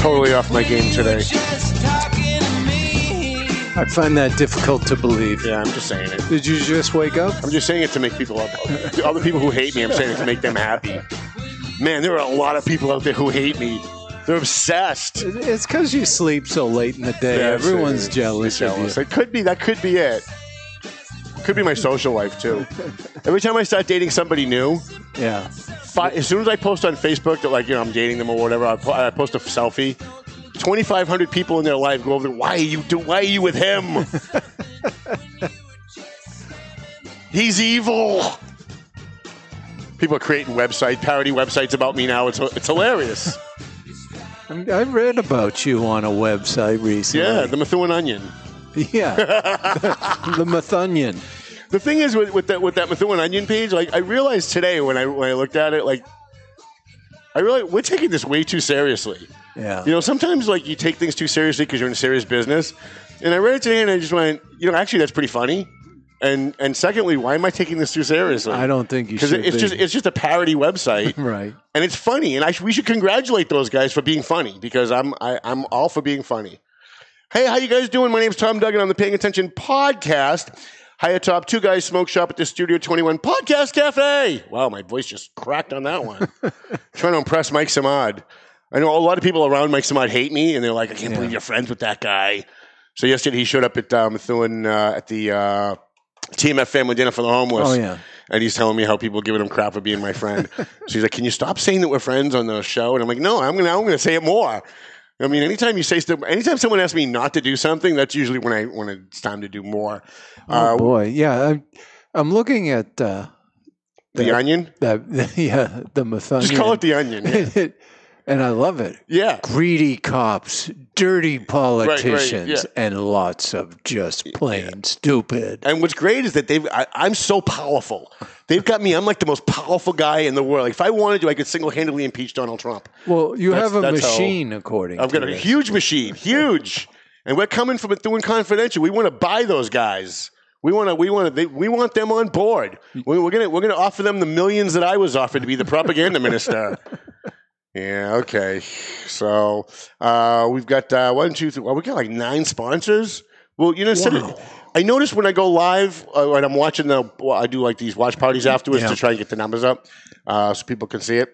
Totally off my game today. I find that difficult to believe. Yeah, I'm just saying it. Did you just wake up? I'm just saying it to make people up. The other people who hate me, I'm saying it to make them happy. Man, there are a lot of people out there who hate me. They're obsessed. It's because you sleep so late in the day. That's Everyone's it. jealous, Jealous. It could be. That could be it. Could be my social life too. Every time I start dating somebody new. Yeah. fi- as soon as I post on Facebook that like you know I'm dating them or whatever, I, po- I post a selfie. 2,500 people in their life go over. there, Why are you do? Why are you with him? He's evil. People are creating website parody websites about me now. It's it's hilarious. I'm- read about you on a website recently. Yeah, the Methuen Onion. yeah. the Mathunion. The thing is with, with that with that Methuen Onion page, like I realized today when I when I looked at it, like I realized we're taking this way too seriously. Yeah. You know, sometimes like you take things too seriously because you're in a serious business. And I read it today and I just went, you know, actually that's pretty funny. And and secondly, why am I taking this too seriously? I don't think you because it's be. just it's just a parody website, right. and it's funny. And I sh- we should congratulate those guys for being funny because I'm I, I'm all for being funny. Hey, how you guys doing? My name's Tom Duggan on the Paying Attention podcast. Hi atop Two Guys Smoke Shop at the Studio 21 Podcast Cafe. Wow, my voice just cracked on that one. Trying to impress Mike Samad. I know a lot of people around Mike Samad hate me, and they're like, I can't believe you're friends with that guy. So yesterday he showed up at uh, Methuen uh, at the uh, TMF Family Dinner for the Homeless. Oh, yeah. And he's telling me how people are giving him crap for being my friend. so he's like, "Can you stop saying that we're friends on the show?" And I'm like, "No, I'm gonna, I'm gonna say it more." I mean, anytime you say stuff, anytime someone asks me not to do something, that's usually when I when it's time to do more. Oh, Uh, boy. Yeah. I'm, I'm looking at uh, the onion, that. Yeah. The Mathunion. just call it the onion. Yeah. and I love it. yeah. Greedy cops, dirty politicians, yeah. and lots of just plain stupid. And what's great is that they've. I, I'm so powerful. They've got me. I'm like the most powerful guy in the world. Like if I wanted to, I could single handedly impeach Donald Trump. Well, you That's- have a that's how- machine, according to I've got a huge machine, huge, and we're coming from it doing confidential. We want to buy those guys. We want to. We want to. They, we want them on board. We're gonna. We're gonna offer them the millions that I was offered to be the propaganda minister. Yeah. Okay. So uh, we've got uh, one, two, three. Well, we got like nine sponsors. Well, you know, of, I noticed when I go live uh, and I'm watching the, well, I do like these watch parties afterwards Yeah. to try and get the numbers up uh, so people can see it.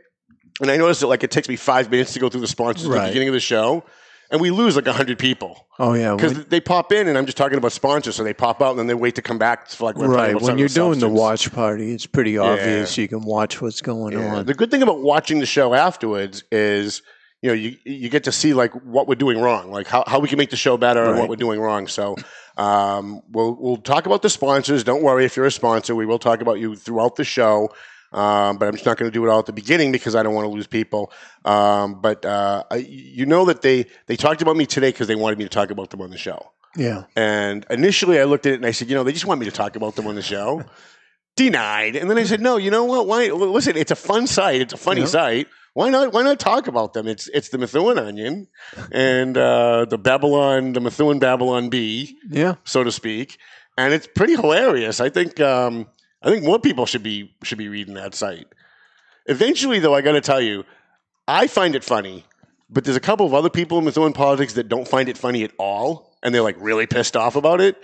And I noticed that like it takes me five minutes to go through the sponsors at the beginning of the show, and we lose like hundred people Oh yeah, because they pop in, and I'm just talking about sponsors, so they pop out and then they wait to come back for like right. When you're doing the watch party, it's pretty obvious. You can watch what's going Yeah. on. The good thing about watching the show afterwards is, you know, you you get to see like what we're doing wrong, like how, how we can make the show better and what we're doing wrong. So um, we'll we'll talk about the sponsors. Don't worry if you're a sponsor, we will talk about you throughout the show. Um, but I'm just not going to do it all at the beginning because I don't want to lose people. Um, but uh, I, you know that they they talked about me today because they wanted me to talk about them on the show. yeah. And initially, I looked at it and I said, you know, they just want me to talk about them on the show. Denied. And then I said, no, you know what? Why? Listen, it's a fun site. It's a funny Yeah. site. Why not? Why not talk about them? It's it's the Methuen Onion and uh, the Babylon, the Methuen Babylon Bee, Yeah. so to speak. And it's pretty hilarious. I think um, I think more people should be should be reading that site. Eventually, though, I got to tell you, I find it funny, but there's a couple of other people in Methuen politics that don't find it funny at all, and they're like really pissed off about it.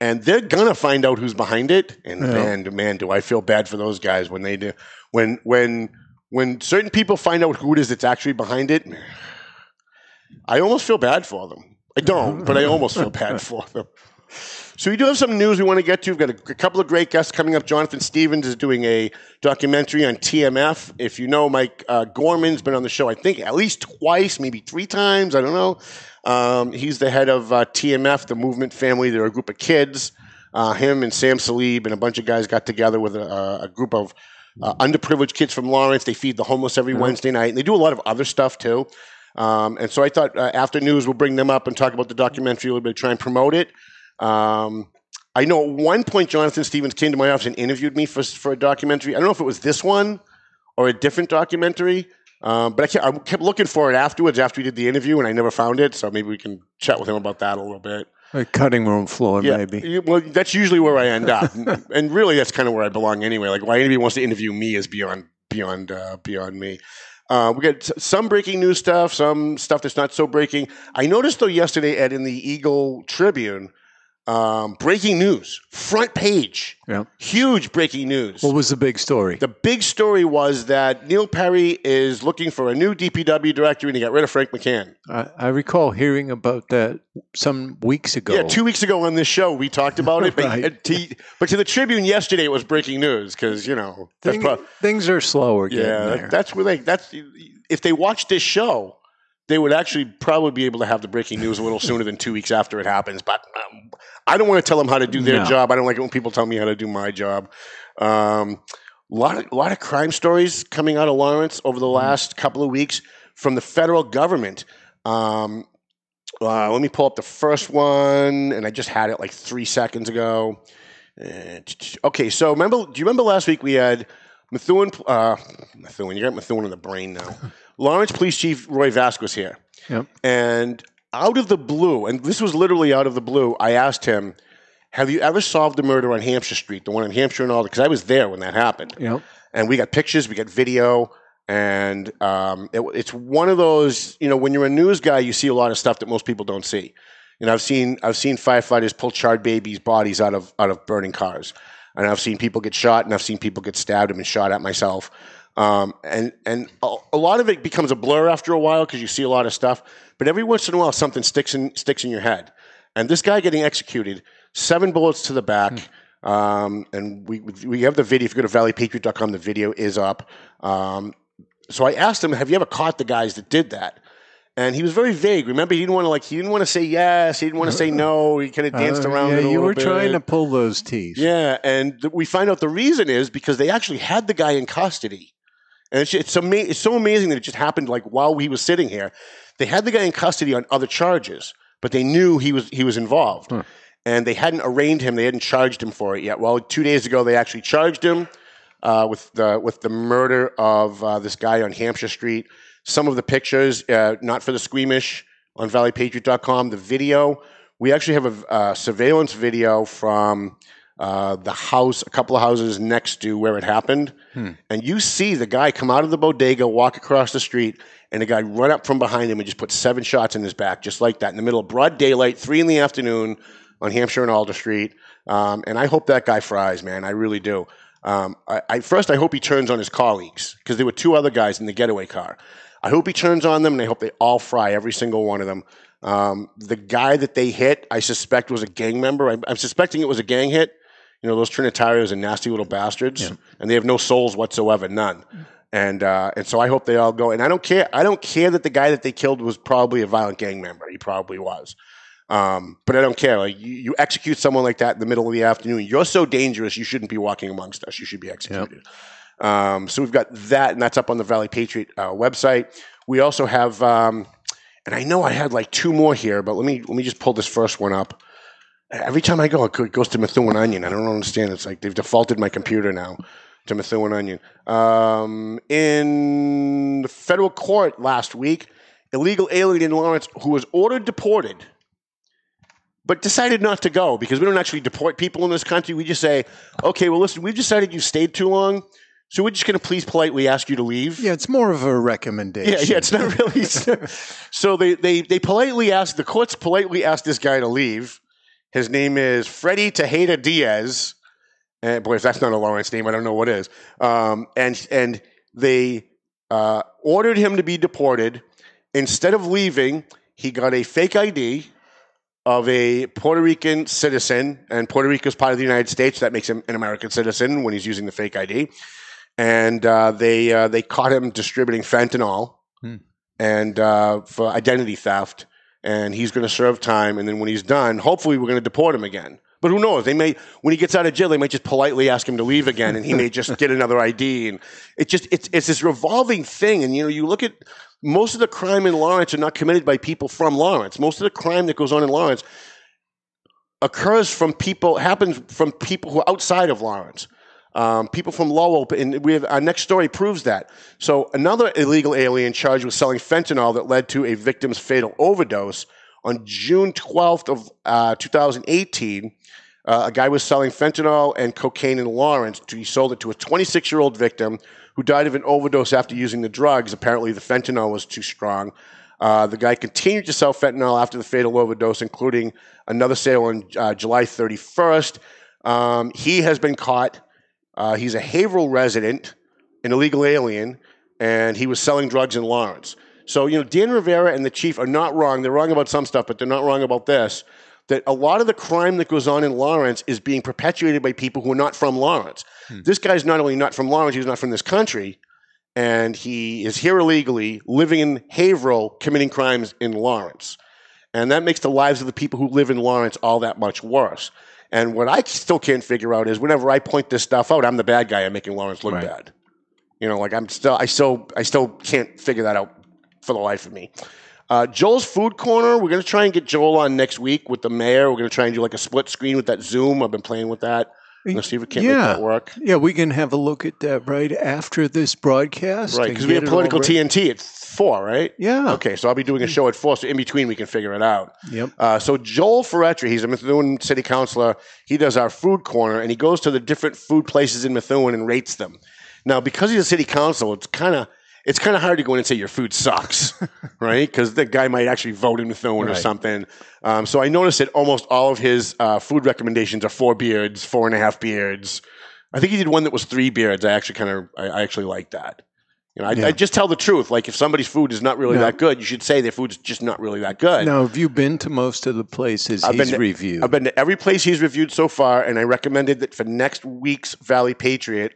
And they're gonna find out who's behind it. And Yeah. man, man, do I feel bad for those guys when they do when when when certain people find out who it is that's actually behind it. I almost feel bad for them. I don't, but I almost feel bad for them. So we do have some news we want to get to. We've got a, a couple of great guests coming up. Jonathan Stevens is doing a documentary on TMF. If you know, Mike uh, Gorman's been on the show, I think at least twice, maybe three times. I don't know. Um, he's the head of uh, TMF, the movement family. They're a group of kids. Uh, him and Sam Salib and a bunch of guys got together with a, a group of uh, underprivileged kids from Lawrence. They feed the homeless every Wednesday night, and they do a lot of other stuff too. Um, and so I thought uh, after news, we'll bring them up and talk about the documentary a little bit, try and promote it. Um, I know at one point Jonathan Stevens came to my office and interviewed me for, for a documentary. I don't know if it was this one or a different documentary, um, but I kept, I kept looking for it afterwards after we did the interview, and I never found it. So maybe we can chat with him about that a little bit. A cutting room floor, Yeah, maybe. well, that's usually where I end up, and really, that's kind of where I belong anyway. Like, why anybody wants to interview me is beyond beyond uh, beyond me. Uh, we got some breaking news stuff, some stuff that's not so breaking. I noticed though yesterday, Ed, in the Eagle Tribune, um, breaking news, front page, Yeah. huge breaking news. What was the big story? The big story was that Neil Perry is looking for a new DPW director, and he got rid of Frank McCann. I, I recall hearing about that some weeks ago. Yeah, two weeks ago on this show we talked about it, but, Right. uh, to, but to the Tribune yesterday it was breaking news because you know that's Thing- prob- things are slower yeah there. that's where they that's if they watch this show they would actually probably be able to have the breaking news a little sooner than two weeks after it happens. But um, I don't want to tell them how to do their No. job. I don't like it when people tell me how to do my job. Um, a lot of lot of crime stories coming out of Lawrence over the last couple of weeks from the federal government. Um, uh, let me pull up the first one, and I just had it like three seconds ago. Uh, Okay, so remember? Do you remember last week we had Methuen? Uh, Methuen, you got Methuen in the brain now. Lawrence Police Chief Roy Vasquez here, Yep. and out of the blue, and this was literally out of the blue, I asked him, "Have you ever solved the murder on Hampshire Street, the one in Hampshire and all?" Because I was there when that happened Yep. and we got pictures, we got video, and um, it, it's one of those. You know, when you're a news guy, you see a lot of stuff that most people don't see. You know, I've seen I've seen firefighters pull charred babies' bodies out of out of burning cars, and I've seen people get shot, and I've seen people get stabbed and been shot at myself. Um, and and a, a lot of it becomes a blur after a while because you see a lot of stuff. But every once in a while, something sticks in sticks in your head. And this guy getting executed, seven bullets to the back. Um, and we we have the video. If you go to valleypatriot.com, the video is up. Um, so I asked him, "Have you ever caught the guys that did that?" And he was very vague. Remember, he didn't want to like he didn't want to say yes. He didn't want to say no. He kind of danced Uh, around. yeah, it a you were bit. trying to pull those teeth. Yeah, and th- we find out the reason is because they actually had the guy in custody, and it's it's, ama- it's so amazing that it just happened like while he was sitting here. They had the guy in custody on other charges, but they knew he was he was involved, and they hadn't arraigned him. They hadn't charged him for it yet. Well, two days ago they actually charged him uh, with the with the murder of uh, this guy on Hampshire Street. Some of the pictures, uh, not for the squeamish, on ValleyPatriot.com. The video, we actually have a uh, surveillance video from uh, the house, a couple of houses next to where it happened, and you see the guy come out of the bodega, walk across the street, and the guy run up from behind him and just put seven shots in his back, just like that, in the middle of broad daylight, three in the afternoon on Hampshire and Alder Street. Um, and I hope that guy fries, man. I really do. Um, I, I first, I hope he turns on his colleagues because there were two other guys in the getaway car. I hope he turns on them, and I hope they all fry every single one of them. Um, the guy that they hit, I suspect was a gang member. I'm, I'm suspecting it was a gang hit. You know, those Trinitarios are nasty little bastards, and they have no souls whatsoever, none. And uh, and so I hope they all go. And I don't care. I don't care that the guy that they killed was probably a violent gang member. He probably was. Um, but I don't care. Like you, you execute someone like that in the middle of the afternoon, you're so dangerous. You shouldn't be walking amongst us. You should be executed. Um, so we've got that, and that's up on the Valley Patriot uh, website. We also have, um, and I know I had like two more here, but let me let me just pull this first one up. Every time I go, it goes to Methuen Onion. I don't understand. It's like they've defaulted my computer now to Methuen Onion. Um, in the federal court last week, illegal alien in Lawrence who was ordered deported but decided not to go because we don't actually deport people in this country. We just say, okay, well, listen, we've decided you stayed too long, so we're just going to please politely ask you to leave. Yeah, it's more of a recommendation. Yeah, yeah, it's not really. so they, they, they politely asked, the courts politely asked this guy to leave. His name is Freddie Tejeda Diaz. And boy, if that's not a Lawrence name, I don't know what is. Um, and, and they uh, ordered him to be deported. Instead of leaving, he got a fake ID of a Puerto Rican citizen, and Puerto Rico is part of the United States. That makes him an American citizen when he's using the fake ID. And uh, they uh, they caught him distributing fentanyl Hmm. and uh, for identity theft. And he's going to serve time. And then when he's done, hopefully we're going to deport him again. But who knows? They may when he gets out of jail, they might just politely ask him to leave again, and he may just get another ID. And it just it's it's this revolving thing. And you know, you look at most of the crime in Lawrence are not committed by people from Lawrence. Most of the crime that goes on in Lawrence occurs from people happens from people who are outside of Lawrence. Um, people from Lowell, and we have our next story proves that. So another illegal alien charged with selling fentanyl that led to a victim's fatal overdose on June 12th of uh, 2018. Uh, a guy was selling fentanyl and cocaine in Lawrence. He sold it to a 26 year old victim who died of an overdose after using the drugs. Apparently, the fentanyl was too strong. Uh, the guy continued to sell fentanyl after the fatal overdose, including another sale on uh, July 31st. Um, he has been caught. Uh, he's a Haverhill resident, an illegal alien, and he was selling drugs in Lawrence. So, you know, Dan Rivera and the chief are not wrong. They're wrong about some stuff, but they're not wrong about this. That a lot of the crime that goes on in Lawrence is being perpetuated by people who are not from Lawrence. This guy's not only not from Lawrence, he's not from this country, and he is here illegally, living in Haverhill, committing crimes in Lawrence. And that makes the lives of the people who live in Lawrence all that much worse. And what I still can't figure out is whenever I point this stuff out, I'm the bad guy. I'm making Lawrence look Right. bad. You know, like I'm still, I still, I still can't figure that out for the life of me. Uh, Joel's Food Corner. We're going to try and get Joel on next week with the mayor. We're going to try and do like a split screen with that Zoom. I've been playing with that. Let's see if we can make Yeah. that work. Yeah, we can have a look at that right after this broadcast. Right, because we have political. TNT at four, right? Yeah. Okay, so I'll be doing a show at four. So in between, we can figure it out. Yep. Uh, so Joel Faretra, he's a Methuen city councilor. He does our food corner, and he goes to the different food places in Methuen and rates them. Now, because he's a city council, it's kind of it's kind of hard to go in and say your food sucks, right? Because the guy might actually vote in Methuen or something. Um, so I noticed that almost all of his uh, food recommendations are four beards, four and a half beards. I think he did one that was three beards. I actually kind of I, I actually like that. You know, I, Yeah. I just tell the truth. Like if somebody's food is not really No. that good, you should say their food's just not really that good. Now, have you been to most of the places I've he's been to- reviewed? I've been to every place he's reviewed so far, and I recommended that for next week's Valley Patriot,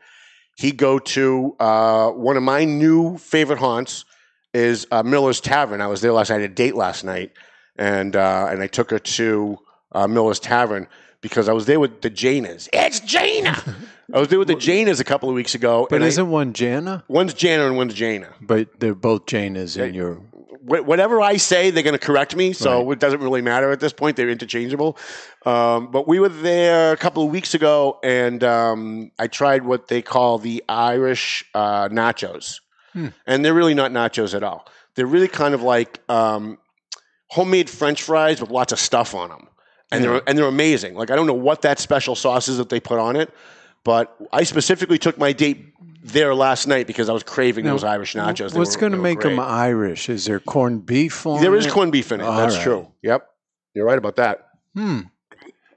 he go to uh, one of my new favorite haunts is uh, Miller's Tavern. I was there last night. I had a date last night, and uh, and I took her to uh, Miller's Tavern because I was there with the Janas. It's Jana. I was there with the Janas a couple of weeks ago, but and isn't one Jana? one's Jana and one's Jana. But they're both Janas in your. Wh- whatever I say, they're going to correct me. So it doesn't really matter at this point. They're interchangeable. Um, but we were there a couple of weeks ago, and um, I tried what they call the Irish uh, nachos, and they're really not nachos at all. They're really kind of like um, homemade French fries with lots of stuff on them, and they're and they're amazing. Like I don't know what that special sauce is that they put on it, but I specifically took my date there last night because I was craving Now, those Irish nachos. They What's going to make them. Irish? Is there corned beef on There is corned beef in it. All That's right. true. Yep. You're right about that. Hmm.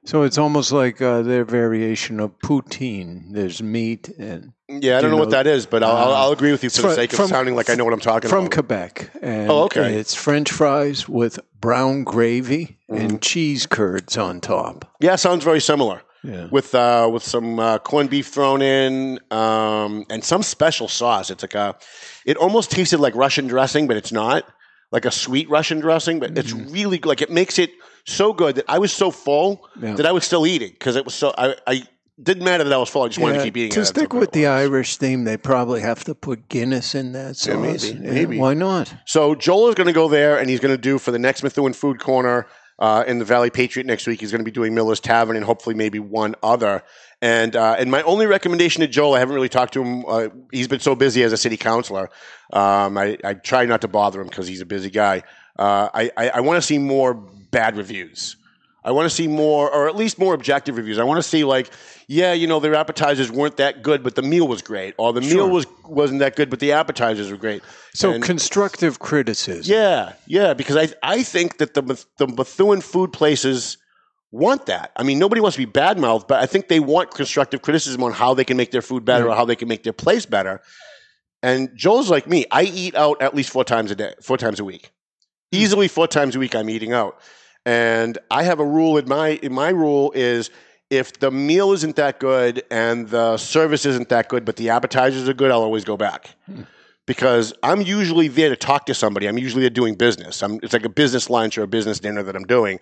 So it's almost like uh, their variation of poutine. There's meat and Yeah, I Do don't know, you what that is, but I'll, I'll, I'll agree with you for the sake of from- sounding like I know what I'm talking from about. From Quebec. And Oh, okay. It's French fries with brown gravy Mm-hmm. and cheese curds on top. yeah, sounds very similar. Yeah. With uh, with some uh, corned beef thrown in um, and some special sauce. It's like a, it almost tasted like Russian dressing, but it's not like a sweet Russian dressing. But it's really like it makes it so good that I was so full Yeah. that I was still eating because it was so I, I didn't matter that I was full. I just wanted to keep eating. to it. Stick with it the. Irish theme, they probably have to put Guinness in that sauce. Yeah, maybe, Yeah, maybe. Why not? So Joel is going to go there, and he's going to do for the next Methuen Food Corner uh, in the Valley Patriot next week. He's going to be doing Miller's Tavern and hopefully maybe one other. And uh, and my only recommendation to Joel, I haven't really talked to him. Uh, he's been so busy as a city councilor. Um, I, I try not to bother him because he's a busy guy. Uh, I, I, I want to see more bad reviews. I want to see more, or at least more objective reviews. I want to see like, yeah, you know, their appetizers weren't that good, but the meal was great, or the meal was wasn't that good, but the appetizers were great. So And- constructive criticism. yeah, yeah, because I I think that the the Methuen food places want that. I mean, nobody wants to be badmouthed, but I think they want constructive criticism on how they can make their food better or how they can make their place better. And Joel's like me. I eat out at least four times a day, four times a week. Hmm. Easily four times a week I'm eating out. And I have a rule in my in my rule is if the meal isn't that good and the service isn't that good, but the appetizers are good, I'll always go back. Hmm. Because I'm usually there to talk to somebody. I'm usually there doing business. I'm, it's like a business lunch or a business dinner that I'm doing.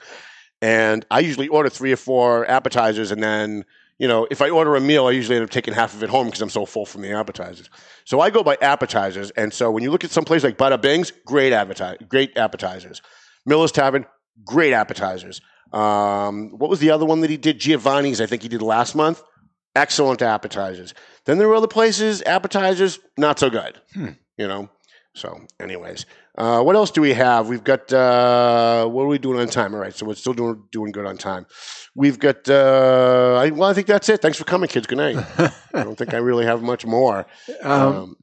And I usually order three or four appetizers and then you know, if I order a meal, I usually end up taking half of it home because I'm so full from the appetizers. So I go by appetizers, and so when you look at some place like Bada Bing's, great appetizer, great appetizers. Miller's Tavern, great appetizers. Um, what was the other one that he did? Giovanni's, I think he did last month. Excellent appetizers. Then there were other places, appetizers, not so good. You know. So, anyways, uh, what else do we have? We've got uh, what are we doing on time? All right, so we're still doing doing good on time. We've got. Uh, I, well, I think that's it. Thanks for coming, kids. Good night. I don't think I really have much more. Um,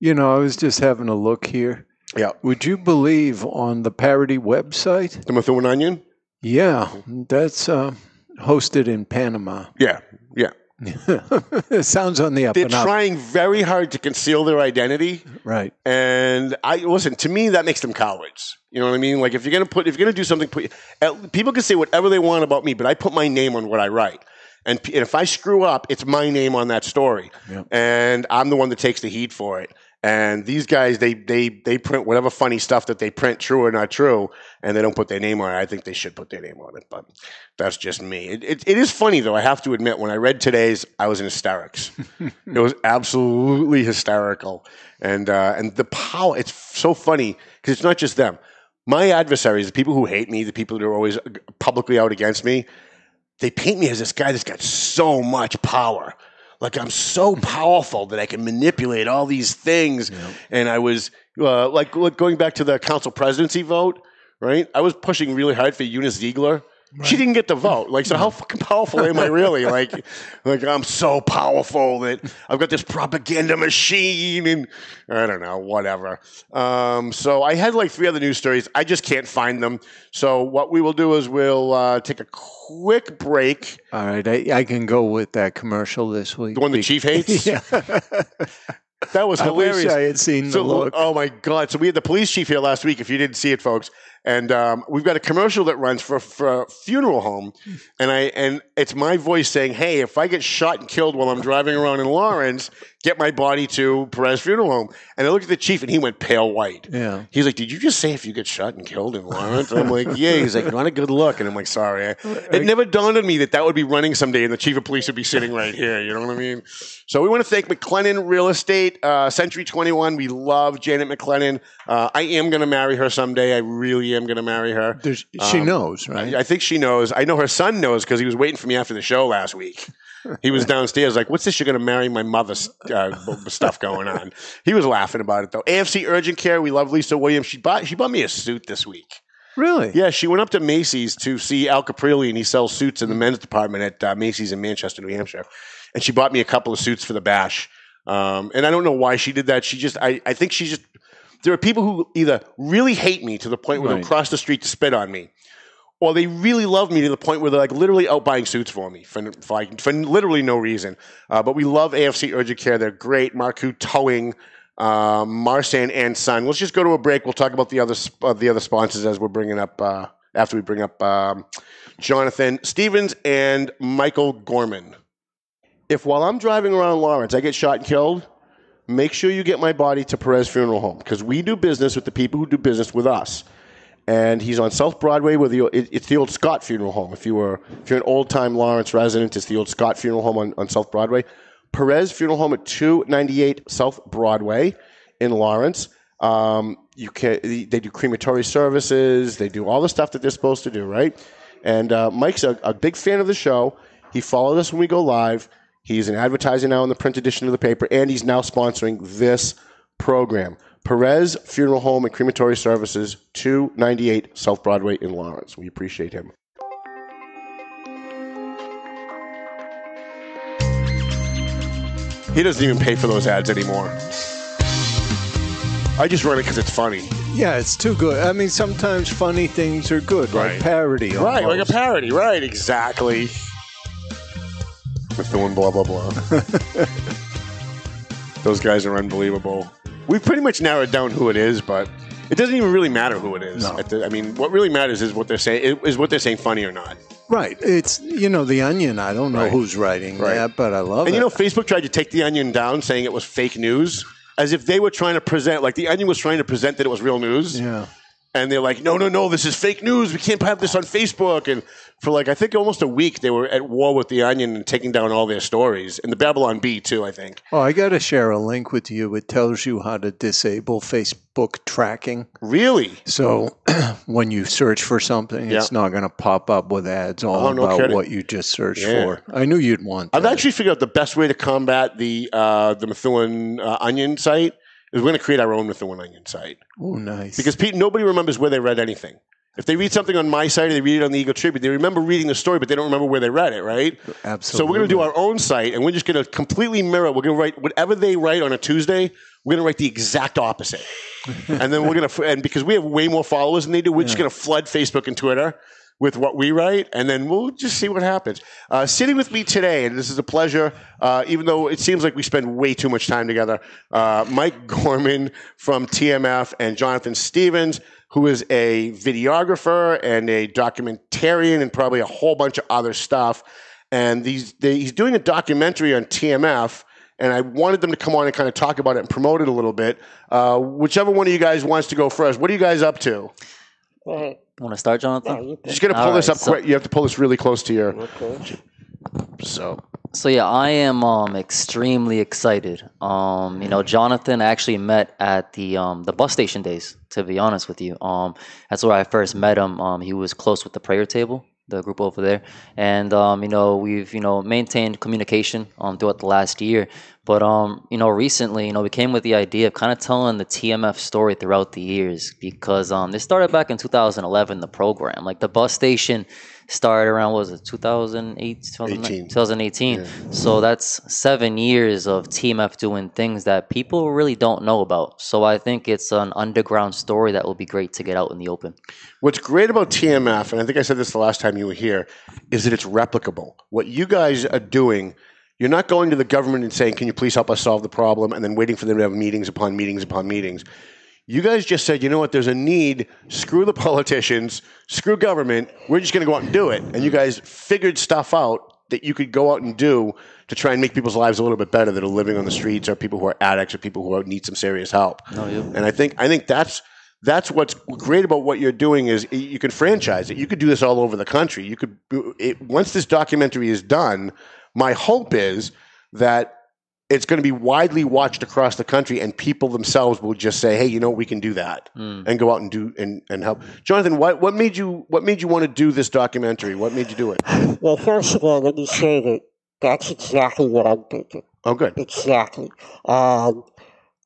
you know, I was just having a look here. yeah, Would you believe on the parody website? the Methuen Onion. Yeah, that's uh, hosted in Panama. Yeah, yeah. it sounds on the up They're and up. trying very hard to conceal their identity. right. And I listen to me. That makes them cowards. You know what I mean? Like if you're gonna put, if you're gonna do something, put, people can say whatever they want about me, but I put my name on what I write. And, p- and if I screw up, it's my name on that story, Yep. and I'm the one that takes the heat for it. And these guys, they they they print whatever funny stuff that they print, true or not true, and they don't put their name on it. I think they should put their name on it, but that's just me. It, it, it is funny though. I have to admit, when I read today's, I was in hysterics. it was absolutely hysterical, and uh, and the power. It's so funny because it's not just them. My adversaries, the people who hate me, the people that are always publicly out against me, they paint me as this guy that's got so much power. Like I'm so powerful that I can manipulate all these things. And I was uh, like going back to the council presidency vote, right? I was pushing really hard for Eunice Zeigler. She didn't get the vote. Like, so how fucking powerful am I really? Like, like I'm so powerful that I've got this propaganda machine, and I don't know, whatever. Um, so I had like three other news stories. I just can't find them. So what we will do is we'll uh, take a quick break. All right. I, I can go with that commercial this week. The one the chief hates. yeah. That was I hilarious. wish I had seen So, the look. oh my god! So we had the police chief here last week. If you didn't see it, folks, and um, we've got a commercial that runs for for a funeral home, and I and it's my voice saying, "Hey, if I get shot and killed while I'm driving around in Lawrence, get my body to Perez Funeral Home." And I looked at the chief, and he went pale white. Yeah. He's like, "Did you just say if you get shot and killed in Lawrence?" And I'm like, "Yeah." He's like, "Not a good look," and I'm like, "Sorry." It never dawned on me that that would be running someday, and the chief of police would be sitting right here. You know what I mean? So we want to thank McLennan Real Estate, uh, Century 21. We love Janet McLennan. Uh, I am going to marry her someday. I really am going to marry her. There's, she Um, knows, right? I, I think she knows. I know her son knows because he was waiting for me after the show last week. He was downstairs like, "What's this? You're going to marry my mother's uh, stuff going on?" He was laughing about it though. AFC Urgent Care. We love Lisa Williams. She bought she bought me a suit this week. really? Yeah, she went up to Macy's to see Al Caprilli, and he sells suits in the men's department at uh, Macy's in Manchester, New Hampshire. And she bought me a couple of suits for the bash. Um, and I don't know why she did that. She just, I, I think she just, there are people who either really hate me to the point where they'll cross the street to spit on me, or they really love me to the point where they're like literally out buying suits for me for, for, like, for literally no reason. Uh, but we love AFC Urgent Care. They're great. Marku Towing, uh, Marsan and Son. Let's just go to a break. We'll talk about the other sp- uh, the other sponsors as we're bringing up uh, after we bring up um, Jonathan Stevens and Michael Gorman. If while I'm driving around Lawrence, I get shot and killed, make sure you get my body to Perez Funeral Home because we do business with the people who do business with us. And he's on South Broadway with the it, it's the old Scott Funeral Home. If you were if you're an old time Lawrence resident, it's the old Scott Funeral Home on, on South Broadway. Perez Funeral Home at 298 South Broadway in Lawrence. Um, you can they do crematory services. They do all the stuff that they're supposed to do, right? And uh, Mike's a, a big fan of the show. He followed us when we go live. He's an advertiser now in the print edition of the paper, and he's now sponsoring this program. Perez Funeral Home and Crematory Services, 298 South Broadway in Lawrence. We appreciate him. He doesn't even pay for those ads anymore. I just run it because it's funny. Yeah, it's too good. I mean, sometimes funny things are good, Right. like parody. Right, like a parody. Right, exactly. With blah blah blah. Those guys are unbelievable. We've pretty much narrowed down who it is, but It doesn't even really matter who it is. No. The- I mean, what really matters is what they're saying. Is what they're saying funny or not? Right. It's you know the Onion. I don't know Right. who's writing Right. that, but I love And it. And you know, Facebook tried to take the Onion down, saying it was fake news, as if they were trying to present, like the Onion was trying to present that it was real news. yeah. And they're like, no, no, no, this is fake news. We can't have this on Facebook. And for like, I think almost a week, they were at war with the Onion and taking down all their stories. And the Babylon Bee, too, I think. Oh, I got to share a link with you. It tells you how to disable Facebook tracking. Really? So when you search for something, it's not going to pop up with ads all Oh, no about kidding. what you just searched Yeah. for. I knew you'd want. I've that. actually figured out the best way to combat the uh, the Methuen uh, Onion site is we're going to create our own Methuen Onion site. Oh, nice. Because Pete, nobody remembers where they read anything. If they read something on my site or they read it on the Eagle Tribune, they remember reading the story, but they don't remember where they read it, right? absolutely. So we're going to do our own site, and we're just going to completely mirror. We're going to write whatever they write on a Tuesday. We're going to write the exact opposite, and then we're going to and because we have way more followers than they do, we're just going to flood Facebook and Twitter with what we write, and then we'll just see what happens. Uh, sitting with me today, and this is a pleasure, uh, even though it seems like we spend way too much time together. Uh, Mike Gorman from TMF and Jonathan Stevens, who is a videographer and a documentarian, and probably a whole bunch of other stuff. And they, he's doing a documentary on TMF. And I wanted them to come on and kind of talk about it and promote it a little bit. Uh, whichever one of you guys wants to go first. What are you guys up to? Want to start, Jonathan? Just gonna pull All this right, up so- quick. You have to pull this really close to your. Okay. So So yeah, I am um extremely excited. Um, you know, Jonathan I actually met at the um the bus station days. To be honest with you, um, that's where I first met him. Um, he was close with the prayer table, the group over there, and um, you know, we've you know maintained communication um throughout the last year. But um, you know, recently, you know, we came with the idea of kind of telling the TMF story throughout the years because um, this started back in 2011. The program, like the bus station, started around what was it 2008, 2018. 2018. So that's seven years of TMF doing things that people really don't know about. So I think it's an underground story that will be great to get out in the open. What's great about TMF, and I think I said this the last time you were here, is that it's replicable. What you guys are doing, you're not going to the government and saying, "Can you please help us solve the problem?" and then waiting for them to have meetings upon meetings upon meetings. You guys just said, "You know what? There's a need. Screw the politicians. Screw government. We're just going to go out and do it." And you guys figured stuff out that you could go out and do to try and make people's lives a little bit better that are living on the streets, or people who are addicts, or people who need some serious help. And I think I think that's that's what's great about what you're doing is you can franchise it. You could do this all over the country. You could it, once this documentary is done. My hope is that it's going to be widely watched across the country, and people themselves will just say, "Hey, you know, we can do that," and go out and do and, and help. Jonathan, what what made you what made you want to do this documentary? What made you do it? Well, first of all, let me say that that's exactly what I'm thinking. Oh, good. Exactly. Um,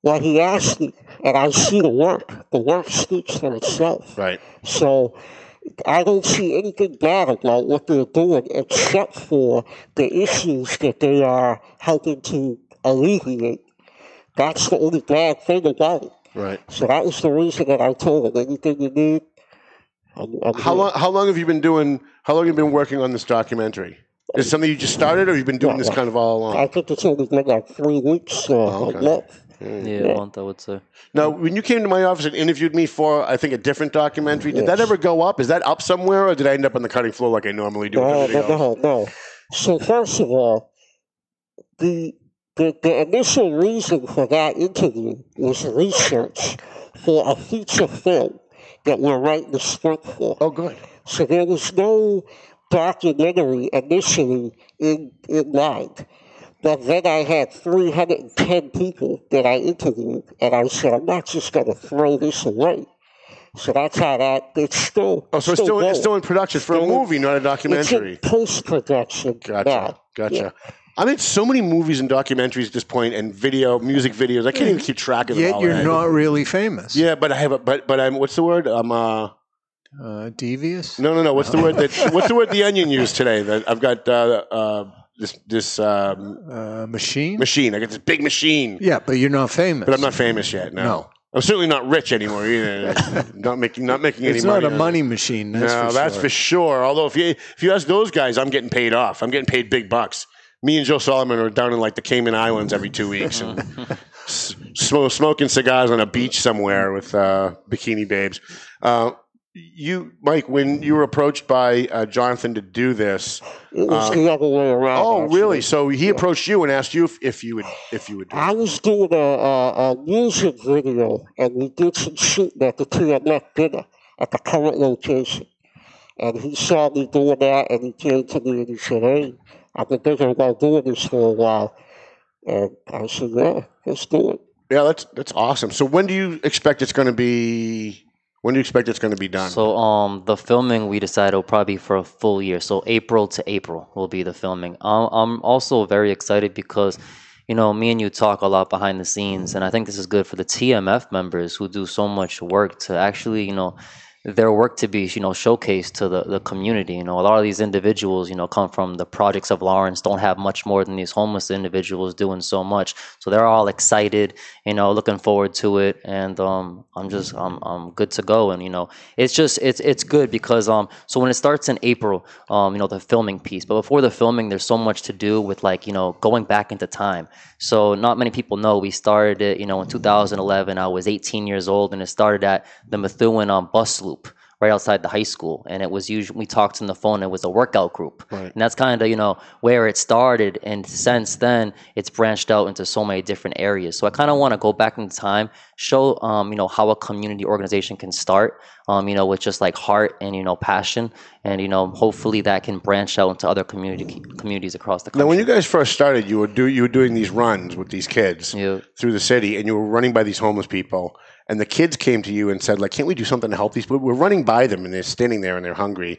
what he asked me, and I see the work. The work speaks for itself. Right. So I don't see anything bad about what they're doing except for the issues that they are helping to alleviate. That's the only bad thing about it. Right. So that was the reason that I told him anything you need. I'm, I'm How long how long have you been doing? How long have you been working on this documentary? Is it something you just started, or you've been doing this kind of all along? I think it's only been like three weeks, uh, Oh, okay. a month. Yeah, a month I would say. Now, when you came to my office and interviewed me for, I think, a different documentary, did that ever go up? Is that up somewhere, or did I end up on the cutting floor like I normally do? with No, no, no, no. So first of all, the, the the initial reason for that interview was research for a feature film that we're writing the script for. Oh, good. So there was no documentary initially in in mind. But then I had 310 people that I interviewed, and I said, I'm not just going to throw this away. So that's how that, it's still. Oh, so it's still, it's going. still in production for a Still in- movie, not a documentary. It's in post production. Gotcha. Gotcha. I mean, so many movies and documentaries at this point, and video, music videos. I can't even keep track of it. Yet all, you're right? not really famous. Yeah, but I have a but but I'm what's the word? I'm uh Uh, devious. no no no. What's the word that what's the word the onion used today? That I've got uh, uh this this um, Uh, machine. machine. I got this big machine, Yeah, but you're not famous. but I'm not famous yet. No. No. I'm certainly not rich anymore either. not making not making any It's money. It's not a money machine. That's no, for that's sure. for sure. Although if you if you ask those guys, I'm getting paid off. I'm getting paid big bucks. Me and Joe Solomon are down in like the Cayman Islands every two weeks and s- smoking cigars on a beach somewhere with uh, bikini babes. Uh, you, Mike, when you were approached by uh, Jonathan to do this, It was uh, the other way around. oh, actually. really? So he approached you and asked you if, if you would if you would do it. I was doing a, a, a music video, and we did some shooting at the TMF dinner at the current location. And he saw me doing that, and he came to me and he said, "Hey, I've been thinking about doing this for a while." And I said, "Yeah, let's do it." Yeah, that's that's awesome. So when do you expect it's going to be? When do you expect it's going to be done? So um, the filming we decided will probably be for a full year. So April to April will be the filming. Um, I'm also very excited because, you know, me and you talk a lot behind the scenes, and I think this is good for the TMF members who do so much work to actually, you know, their work to be, you know, showcased to the, the community. You know, a lot of these individuals, you know, come from the projects of Lawrence, don't have much more than these homeless individuals doing so much. So they're all excited, you know, looking forward to it. And um, I'm just, I'm, I'm good to go. And, you know, it's just, it's, it's good because, um, so when it starts in April, um, you know, the filming piece, but before the filming, there's so much to do with like, you know, going back into time. So not many people know we started it, you know, in 2011. I was 18 years old and it started at the Methuen um, bus loop right outside the high school. And it was usually, we talked on the phone, it was a workout group. Right. And that's kind of, you know, where it started. And since then, it's branched out into so many different areas. So I kind of want to go back in time, show, um, you know, how a community organization can start, um, you know, with just like heart and, you know, passion. And, you know, hopefully that can branch out into other community communities across the country. Now, when you guys first started, you were do you were doing these runs with these kids Yeah. through the city, and you were running by these homeless people. And the kids came to you and said, "Like, can't we do something to help these people?" We're running by them, and they're standing there and they're hungry.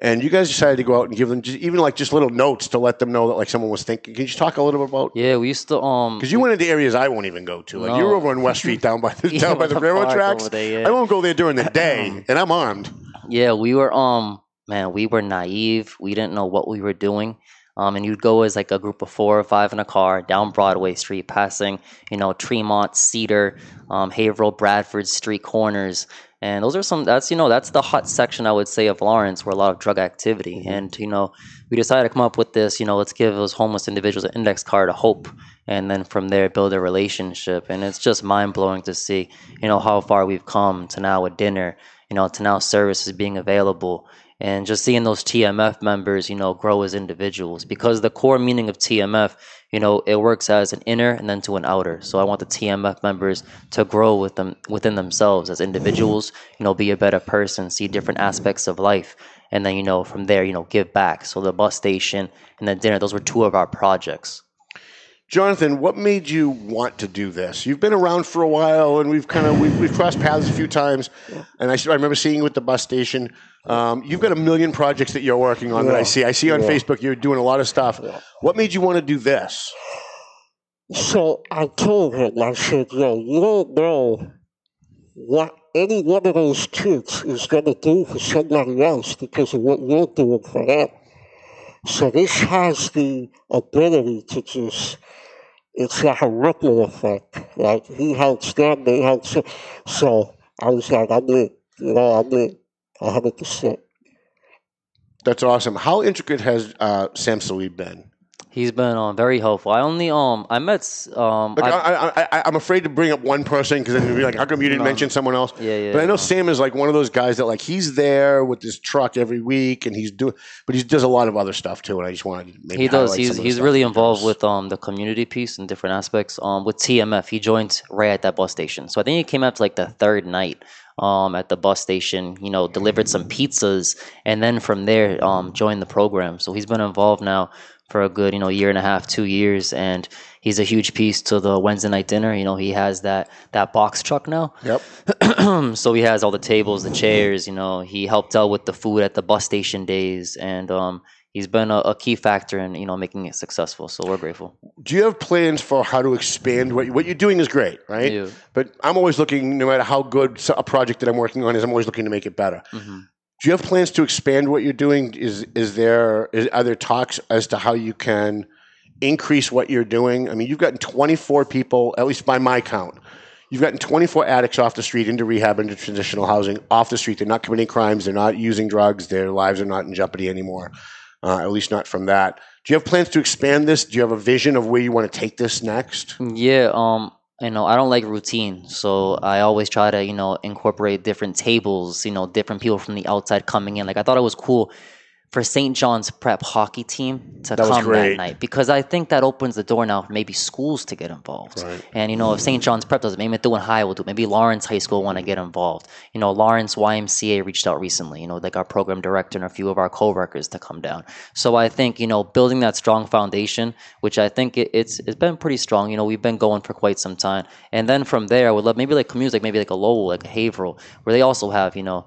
And you guys decided to go out and give them just, even like just little notes to let them know that like someone was thinking. Can you just talk a little bit about? Yeah, we used to, um, Because you went into areas I won't even go to. Like you were over on West Street, down by the, down by the the railroad tracks. there, yeah. I won't go there during the day, and I'm armed. Yeah, we were um man, we were naive. We didn't know what we were doing. Um, and you'd go as like a group of four or five in a car down Broadway Street, passing, you know, Tremont, Cedar, um, Haverhill, Bradford Street corners. And those are some, that's, you know, that's the hot section, I would say, of Lawrence, where a lot of drug activity. And, you know, we decided to come up with this, you know, let's give those homeless individuals an index card of hope. And then from there, build a relationship. And it's just mind blowing to see, you know, how far we've come to now a dinner, you know, to now services being available and just seeing those TMF members, you know, grow as individuals. Because the core meaning of TMF, you know, it works as an inner and then to an outer. So I want the TMF members to grow with them within themselves as individuals, you know, be a better person, see different aspects of life, and then you know from there, you know, give back. So the bus station and then dinner, those were two of our projects. Jonathan, what made you want to do this? You've been around for a while, and we've kind of we've, we've crossed paths a few times. And I remember seeing you at the bus station. Um, you've got a million projects that you're working on that I see. I see on Yeah. Facebook you're doing a lot of stuff. What made you want to do this? So I told him, I said, yo, you don't know what any one of those kids is going to do for somebody else because of what you're doing for them. So this has the ability to just, it's like a ripple effect. Like he helps them, they help him. So I was like, I'm in, you know, I'm in, 100%. That's awesome. How intricate has uh, Sam Salib been? He's been um, very helpful. I only um I met um Like, I- I, I, I'm afraid to bring up one person because then be like, how come you didn't No. mention someone else? Yeah, yeah, But I know no. Sam is like one of those guys that like he's there with his truck every week and he's doing, but he does a lot of other stuff too. And I just wanted to maybe he does. He's some of the he's really he involved does. with um the community piece and different aspects. Um, with TMF, he joined right at that bus station. So I think he came out to like the third night. Um, at the bus station, you know, delivered some pizzas, and then from there, um, joined the program. So he's been involved now for a good, you know, year and a half, two years, and he's a huge piece to the Wednesday night dinner. You know, he has that that box truck now. Yep. so he has all the tables, the chairs. You know, he helped out with the food at the bus station days, and um, he's been a, a key factor in you know making it successful. So we're grateful. Do you have plans for how to expand what what you're doing is great, right? Yeah. But I'm always looking, no matter how good a project that I'm working on is, I'm always looking to make it better. hmm Do you have plans to expand what you're doing? Is is there is, are there talks as to how you can increase what you're doing? I mean, you've gotten 24 people, at least by my count. You've gotten 24 addicts off the street into rehab, into transitional housing, off the street. They're not committing crimes. They're not using drugs. Their lives are not in jeopardy anymore, uh, at least not from that. Do you have plans to expand this? Do you have a vision of where you want to take this next? Yeah, um, you know, I don't like routine, so I always try to, you know, incorporate different tables, you know, different people from the outside coming in. Like I thought it was cool for St. John's Prep hockey team to That come that night because I think that opens the door now for maybe schools to get involved. Right. And you know, if St. John's Prep does it, maybe Methuen High will do. it. Maybe Lawrence High School want to get involved. You know, Lawrence YMCA reached out recently. You know, like our program director and a few of our co-workers to come down. So I think you know, building that strong foundation, which I think it, it's it's been pretty strong. You know, we've been going for quite some time, and then from there, I would love maybe like communities like maybe like a Lowell, like a Haverhill, where they also have you know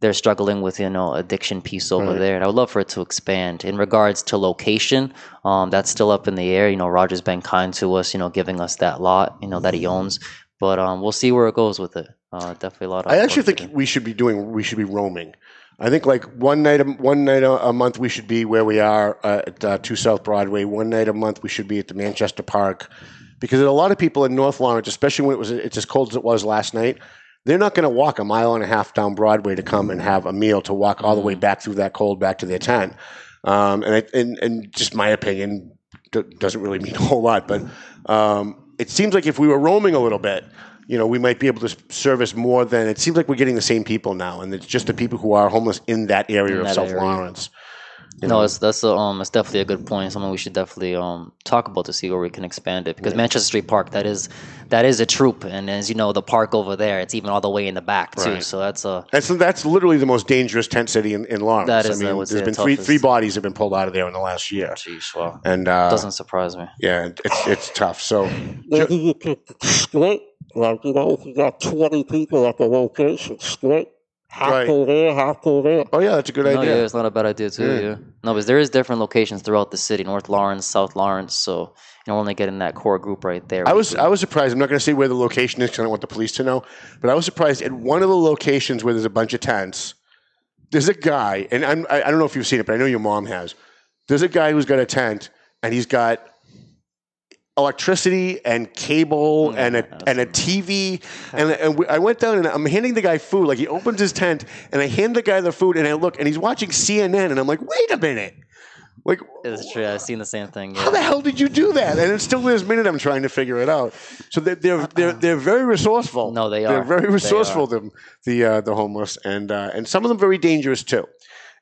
they're struggling with you know addiction piece over Right. there and i would love for it to expand in regards to location um, that's still up in the air you know roger's been kind to us you know giving us that lot you know that he owns but um, we'll see where it goes with it uh, definitely a lot of I actually think we should be doing. We should be roaming. I think like one night, a, one night a, month, we should be where we are uh, at uh, Two South Broadway. One night a month, we should be at the Manchester Park, because a lot of people in North Lawrence, especially when it was it's as cold as it was last night. They're not going to walk a mile and a half down Broadway to come and have a meal to walk all the way back through that cold back to their tent. Um, and, I, and and just my opinion d- doesn't really mean a whole lot, but um, it seems like if we were roaming a little bit, you know, we might be able to service more than it seems like we're getting the same people now, and it's just the people who are homeless in that area In of that South area. Lawrence. You no, know? it's, that's a, um, it's definitely a good point. Something we should definitely um talk about to see where we can expand it because Manchester Street Park that is that is a troop, and as you know, the park over there, it's even all the way in the back too. Right. So that's a That's that's literally the most dangerous tent city in, in Lawrence. That is, I I mean, would there's say, been the three toughest. three bodies have been pulled out of there in the last year, geez, well, and uh, doesn't surprise me. yeah, it's it's tough. So Maybe you could split, like, you know, if you got 20 people at the location, split. Half Right. go half go oh yeah, that's a good No, idea. yeah, it's not a bad idea too. Yeah. Yeah. No, because there is different locations throughout the city: North Lawrence, South Lawrence. So you're only getting that core group right there. I was I was surprised. I'm not going to say where the location is because I don't want the police to know. But I was surprised at one of the locations where there's a bunch of tents. There's a guy, and I'm, I I don't know if you've seen it, but I know your mom has. There's a guy who's got a tent, and he's got electricity and cable and a and a TV. And, and we, I went down and I'm handing the guy food. Like he opens his tent, and I hand the guy the food, and I look, and he's watching CNN, and I'm like, wait a minute. Like, It's true. I've seen the same thing. how the hell did you do that? And it's still this minute I'm trying to figure it out. So they're they're they're, they're very resourceful. No, they are They're very resourceful. are. Them the uh, the homeless and uh, and some of them very dangerous too.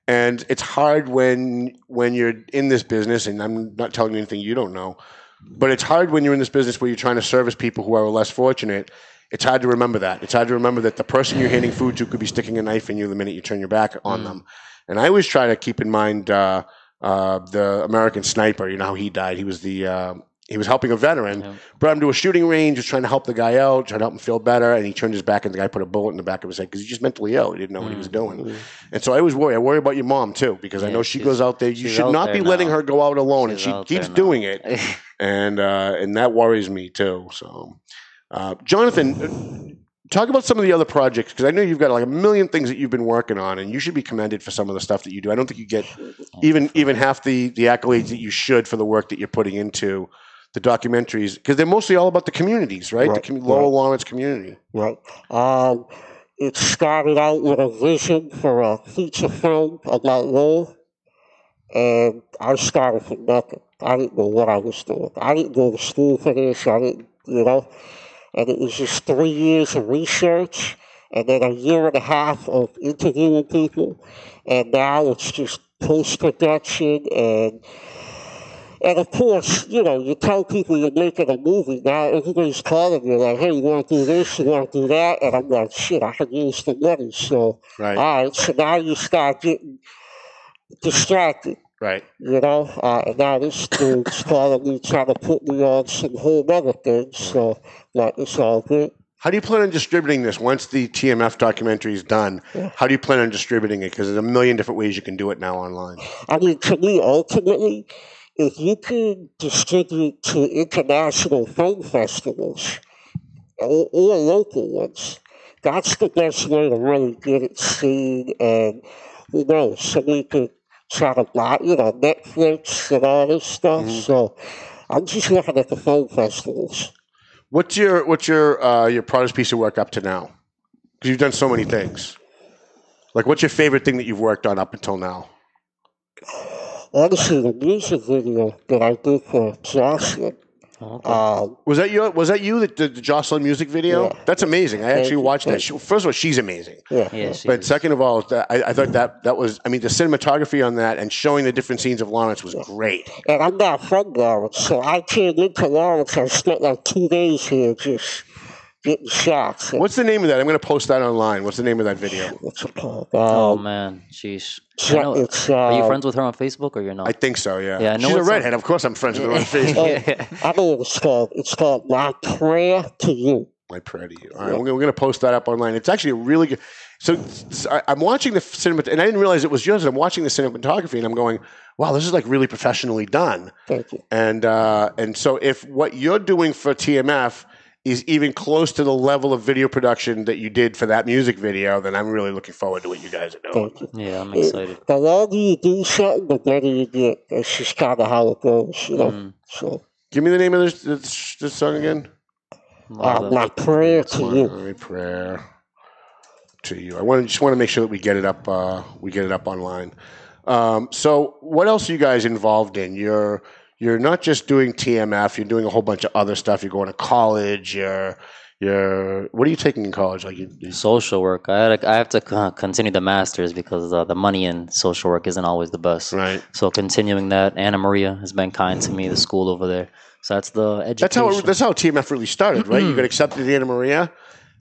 And it's hard when when you're in this business. And I'm not telling you anything you don't know, but it's hard when you're in this business where you're trying to service people who are less fortunate. It's hard to remember that. It's hard to remember that the person you're handing food to could be sticking a knife in you the minute you turn your back on Mm. them. And I always try to keep in mind uh, uh, the American sniper. You know how he died. He was the uh, he was helping a veteran, Yeah. brought him to a shooting range, was trying to help the guy out, trying to help him feel better, and he turned his back and the guy put a bullet in the back of his head because he's just mentally ill. He didn't know what he was doing. And so I always worry. I worry about your mom too because I know she goes out there. You should not be letting her go out alone, and she keeps doing it, and uh, and that worries me too. So, uh, Jonathan. uh, Talk about some of the other projects because I know you've got like a million things that you've been working on, and you should be commended for some of the stuff that you do. I don't think you get even even half the the accolades that you should for the work that you're putting into the documentaries because they're mostly all about the communities, right? The Right, commu- Lower right. Lawrence community. Right. Um, it started out with a vision for a feature film about Lowell, and I started from nothing. I didn't know what I was doing. I didn't go to school for this. I didn't, you know. And it was just three years of research, and then a year and a half of interviewing people, and now it's just post production and. And of course, you know, you tell people you're making a movie now, everybody's calling you like, hey, you want to do this, you want to do that? And I'm like, shit, I can use the money. So, Right. all right, so now you start getting distracted, Right. you know? Uh, and now this dude's calling me, trying to put me on some whole other things. So, like, it's all good. How do you plan on distributing this once the TMF documentary is done? How do you plan on distributing it? Because there's a million different ways you can do it now online. I mean, to me, ultimately, if you can distribute to international film festivals or, or local ones, that's the best way to really get it seen. And who so we could try to buy, you know, Netflix and all this stuff. So I'm just looking at the film festivals. What's your what's your uh, your proudest piece of work up to now? Because you've done so many things. Like, what's your favorite thing that you've worked on up until now? Actually, the music video that I did for Jocelyn. Uh, Was that you? Was that you that did the Jocelyn music video? Yeah. That's amazing. I actually you. watched that. She, first of all, she's amazing. yeah. Yeah, she But is. second of all, that- I, I thought that that was. I mean, the cinematography on that and showing the different scenes of Lawrence was great. And I'm not from Lawrence, so I came into Lawrence. I spent like two days here just getting shots. What's the name of that? I'm going to post that online. What's the name of that video? what's it called? Oh Um, man, sheesh. so I know- it's, Are you uh, friends with her on Facebook or you're not? I think so. Yeah. Yeah, I know she's a it's on- redhead. Of course, I'm friends with her on Facebook. I know what it's called. It's called My Prayer to You. My prayer to you. All right, we're, gonna, we're going to post that up online. It's actually a really good. So, s- I, am watching the cinema, and I didn't realize it was yours. I'm watching the cinematography, and I'm going, "Wow, this is like really professionally done." Thank you. And uh, and so, if what you're doing for TMF is even close to the level of video production that you did for that music video, then I'm really looking forward to what you guys are doing. Thank you. yeah, I'm It- excited. the longer you do something, the better you get. That's just kind of how it goes, you know. Mm. So, Give me the name of this this, this song again. Uh, my prayer to you. My prayer to you. I want to just want to make sure that we get it up. Uh, we get it up online. Um, so, what else are you guys involved in? You're you're not just doing TMF. You're doing a whole bunch of other stuff. You're going to college. You're you're what are you taking in college? Like you, you social work. I had, I have to continue the masters because uh, the money in social work isn't always the best. right? So continuing that, Anna Maria has been kind to me. The school over there. So that's the education. That's how it, that's how TMF really started, right? you got accepted at Anna Maria,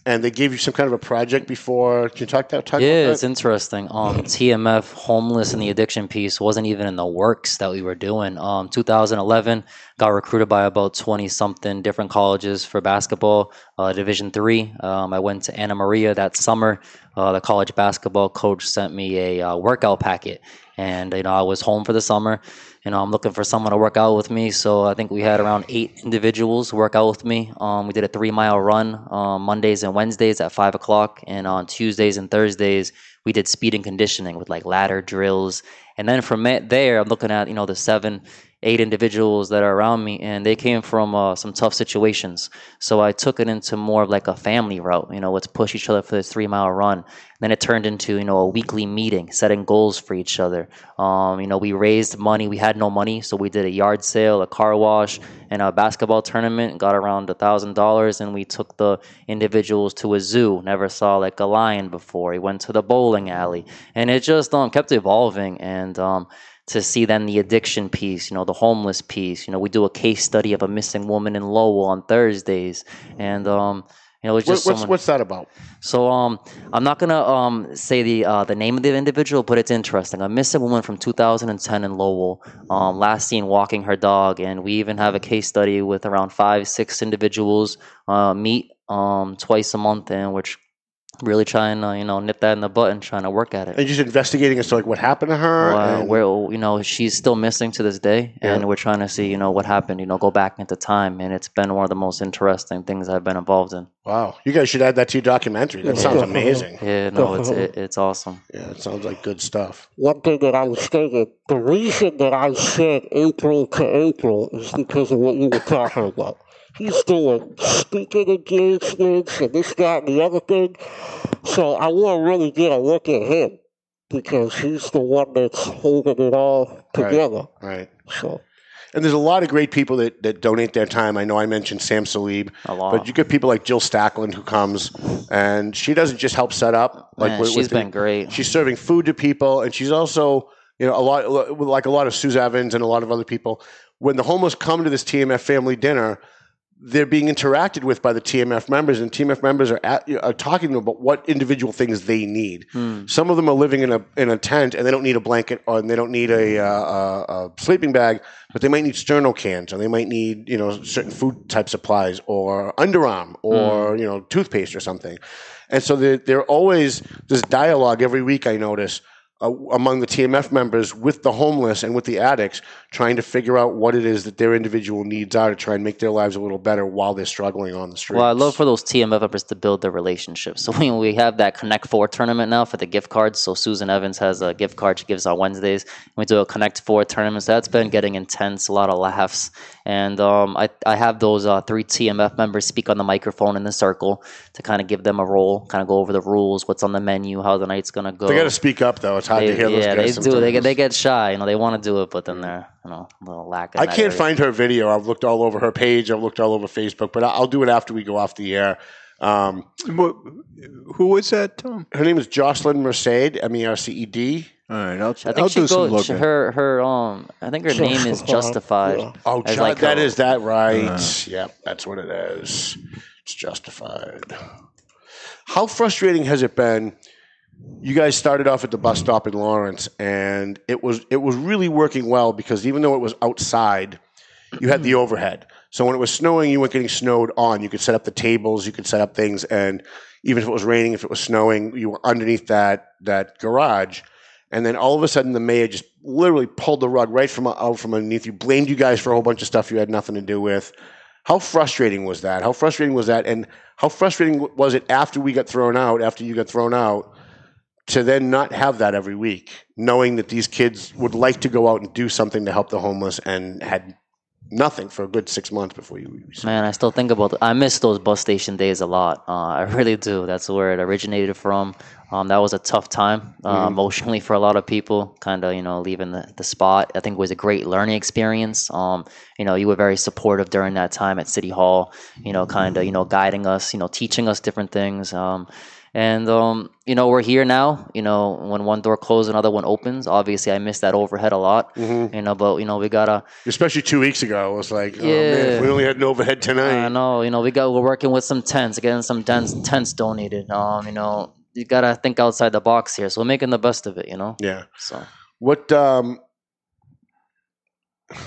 and they gave you some kind of a project before. Can you talk that? Talk Yeah, about it's interesting. Um, TMF, homeless and the addiction piece wasn't even in the works that we were doing. Um, 2011, got recruited by about 20 something different colleges for basketball, uh, Division three. Um, I went to Anna Maria that summer. Uh, the college basketball coach sent me a uh, workout packet, and you know I was home for the summer. You know, I'm looking for someone to work out with me. So I think we had around eight individuals work out with me. Um, we did a three mile run um, Mondays and Wednesdays at five o'clock, and on Tuesdays and Thursdays we did speed and conditioning with like ladder drills. And then from there, I'm looking at you know the seven, eight individuals that are around me, and they came from uh, some tough situations. So I took it into more of like a family route. You know, let's push each other for this three mile run. Then it turned into you know a weekly meeting, setting goals for each other. Um, you know, we raised money. We had no money, so we did a yard sale, a car wash, and a basketball tournament. Got around a thousand dollars, and we took the individuals to a zoo. Never saw like a lion before. We went to the bowling alley, and it just um, kept evolving. And um, to see then the addiction piece, you know, the homeless piece. You know, we do a case study of a missing woman in Lowell on Thursdays, and um, you know, it's just what's someone- what's that about? so um, I'm not gonna um say the uh, the name of the individual, but it's interesting. A missing woman from 2010 in Lowell, um, last seen walking her dog, and we even have a case study with around five, six individuals uh, meet um twice a month, and tr- really trying to you know nip that in the butt and trying to work at it. And just investigating as to like what happened to her. Uh, and- where you know she's still missing to this day, and Yeah. we're trying to see you know what happened. You know, go back into time, and it's been one of the most interesting things I've been involved in. Wow, you guys should add that to your documentary. That sounds amazing. Yeah, no, it's it, it's awesome. Yeah, it sounds like good stuff. One thing that I was thinking, the reason that I said April to April is because of what you were talking about. He's doing speaking engagements and this, that, and the other thing. So I want to really get a look at him because he's the one that's holding it all together. Right. right. So And there's a lot of great people that, that donate their time. I know I mentioned Sam Salib, A lot. but you get people like Jill Stackland who comes and she doesn't just help set up. Like Man, with- she's with the- been great. She's serving food to people, and she's also, you know, a lot like a lot of Suze Evans and a lot of other people. When the homeless come to this TMF family dinner, they're being interacted with by the TMF members, and TMF members are, at, are talking to them about what individual things they need. Hmm. Some of them are living in a in a tent, and they don't need a blanket, or they don't need a, uh, a, a sleeping bag, but they might need sterno cans, or they might need you know certain food type supplies, or underarm, or you know toothpaste or something. And so they're, they're always this dialogue every week. I notice uh, among the TMF members with the homeless and with the addicts, trying to figure out what it is that their individual needs are to try and make their lives a little better while they're struggling on the streets. Well, I love for those TMF members to build their relationships. So we, we have that Connect Four tournament now for the gift cards. So Susan Evans has a gift card she gives on Wednesdays. We do a Connect Four tournament. So that's been getting intense, a lot of laughs. And um, I, I have those uh, three TMF members speak on the microphone in the circle to kind of give them a role, kind of go over the rules, what's on the menu, how the night's going to go. They got to speak up though. It's it's hard they, to hear those yeah, guys they do. They get they get shy. You know, they want to do it, but then they're you know a little lack. in I can't area. find her video. I've looked all over her page. I've looked all over Facebook, but I- I'll do it after we go off the air. Um, Wh- Who was that, Tom? her name is Jocelyn Merced, M E R C E D. All right, I'll, I think I'll she do some goes. looking. Her her um. I think her name is Justified, Justified. yeah. Oh, As Ju- like that a- is that right? Uh. yep, that's what it is. It's justified. How frustrating has it been? You guys started off at the bus stop in Lawrence, and it was it was really working well because even though it was outside, you had the overhead. So when it was snowing, you weren't getting snowed on. You could set up the tables, you could set up things, and even if it was raining, if it was snowing, you were underneath that that garage. And then all of a sudden, the mayor just literally pulled the rug right from out from underneath you, blamed you guys for a whole bunch of stuff you had nothing to do with. How frustrating was that? How frustrating was that? And how frustrating was it after we got thrown out, after you got thrown out, to then not have that every week, knowing that these kids would like to go out and do something to help the homeless and had nothing for a good six months before you. Man, I still think about. I miss those bus station days a lot. Uh, I really do. That's where it originated from. Um, that was a tough time uh, Mhm. emotionally for a lot of people. Kind of, you know, leaving the, the spot. I think it was a great learning experience. Um, you know, you were very supportive during that time at City Hall. You know, kind of, you know, guiding us. You know, teaching us different things. Um, and um, you know, we're here now. You know, when one door closes, another one opens. Obviously, I miss that overhead a lot. Mhm. You know, but you know, we gotta. Especially two weeks ago, it was like, oh man, Yeah. we only had an overhead tonight. I know, you know, we got we're working with some tents, getting some tents, tents donated. Um, you know, you gotta think outside the box here. So we're making the best of it, you know. Yeah. So What? Um,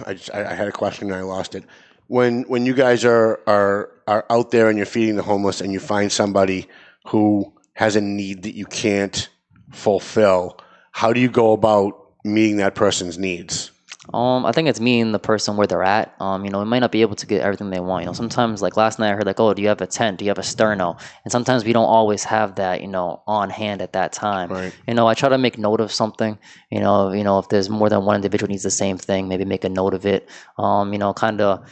I just I, I had a question and I lost it. When when you guys are are are out there and you're feeding the homeless and you find somebody who has a need that you can't fulfill, how do you go about meeting that person's needs? Um, I think it's meeting the person where they're at. Um, you know, we might not be able to get everything they want. You know, sometimes like last night I heard like, oh, do you have a tent? Do you have a sterno? And sometimes we don't always have that, you know, on hand at that time. Right. You know, I try to make note of something. You know, you know, if there's more than one individual needs the same thing, maybe make a note of it. Um, you know, kind of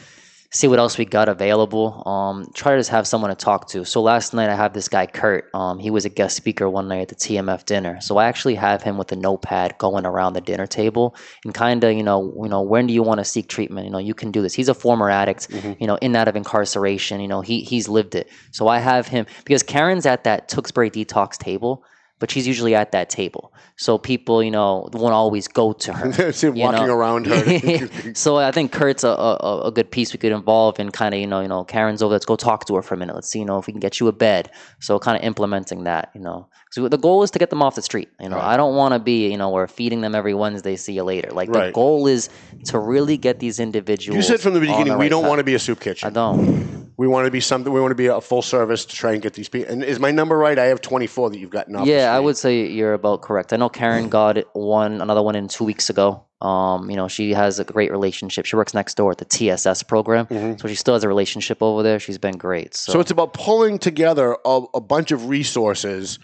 see what else we got available. Um, try to just have someone to talk to. So last night I have this guy Kurt. Um, he was a guest speaker one night at the TMF dinner. So I actually have him with a notepad going around the dinner table and kind of you know you know when do you want to seek treatment? You know you can do this. He's a former addict. You know in and out of incarceration. You know he he's lived it. So I have him because Karen's at that Tewksbury detox table. But she's usually at that table, so people, you know, won't always go to her. See him you walking know? around her. so I think Kurt's a, a, a good piece we could involve in kind of you know you know Karen's over. Let's go talk to her for a minute. Let's see you know if we can get you a bed. So kind of implementing that you know. So the goal is to get them off the street. You know, Right. I don't want to be you know we're feeding them every Wednesday. See you later. Like the goal is to really get these individuals. you said from the beginning we right don't want to be a soup kitchen. I don't. We want to be something. We want to be a full service to try and get these people. And is my number right? I have 24 that you've gotten off. Yeah, I would say you're about correct. I know Karen got one, another one in two weeks ago. Um, you know, she has a great relationship. She works next door at the TSS program, so she still has a relationship over there. She's been great. So, So it's about pulling together a, a bunch of resources,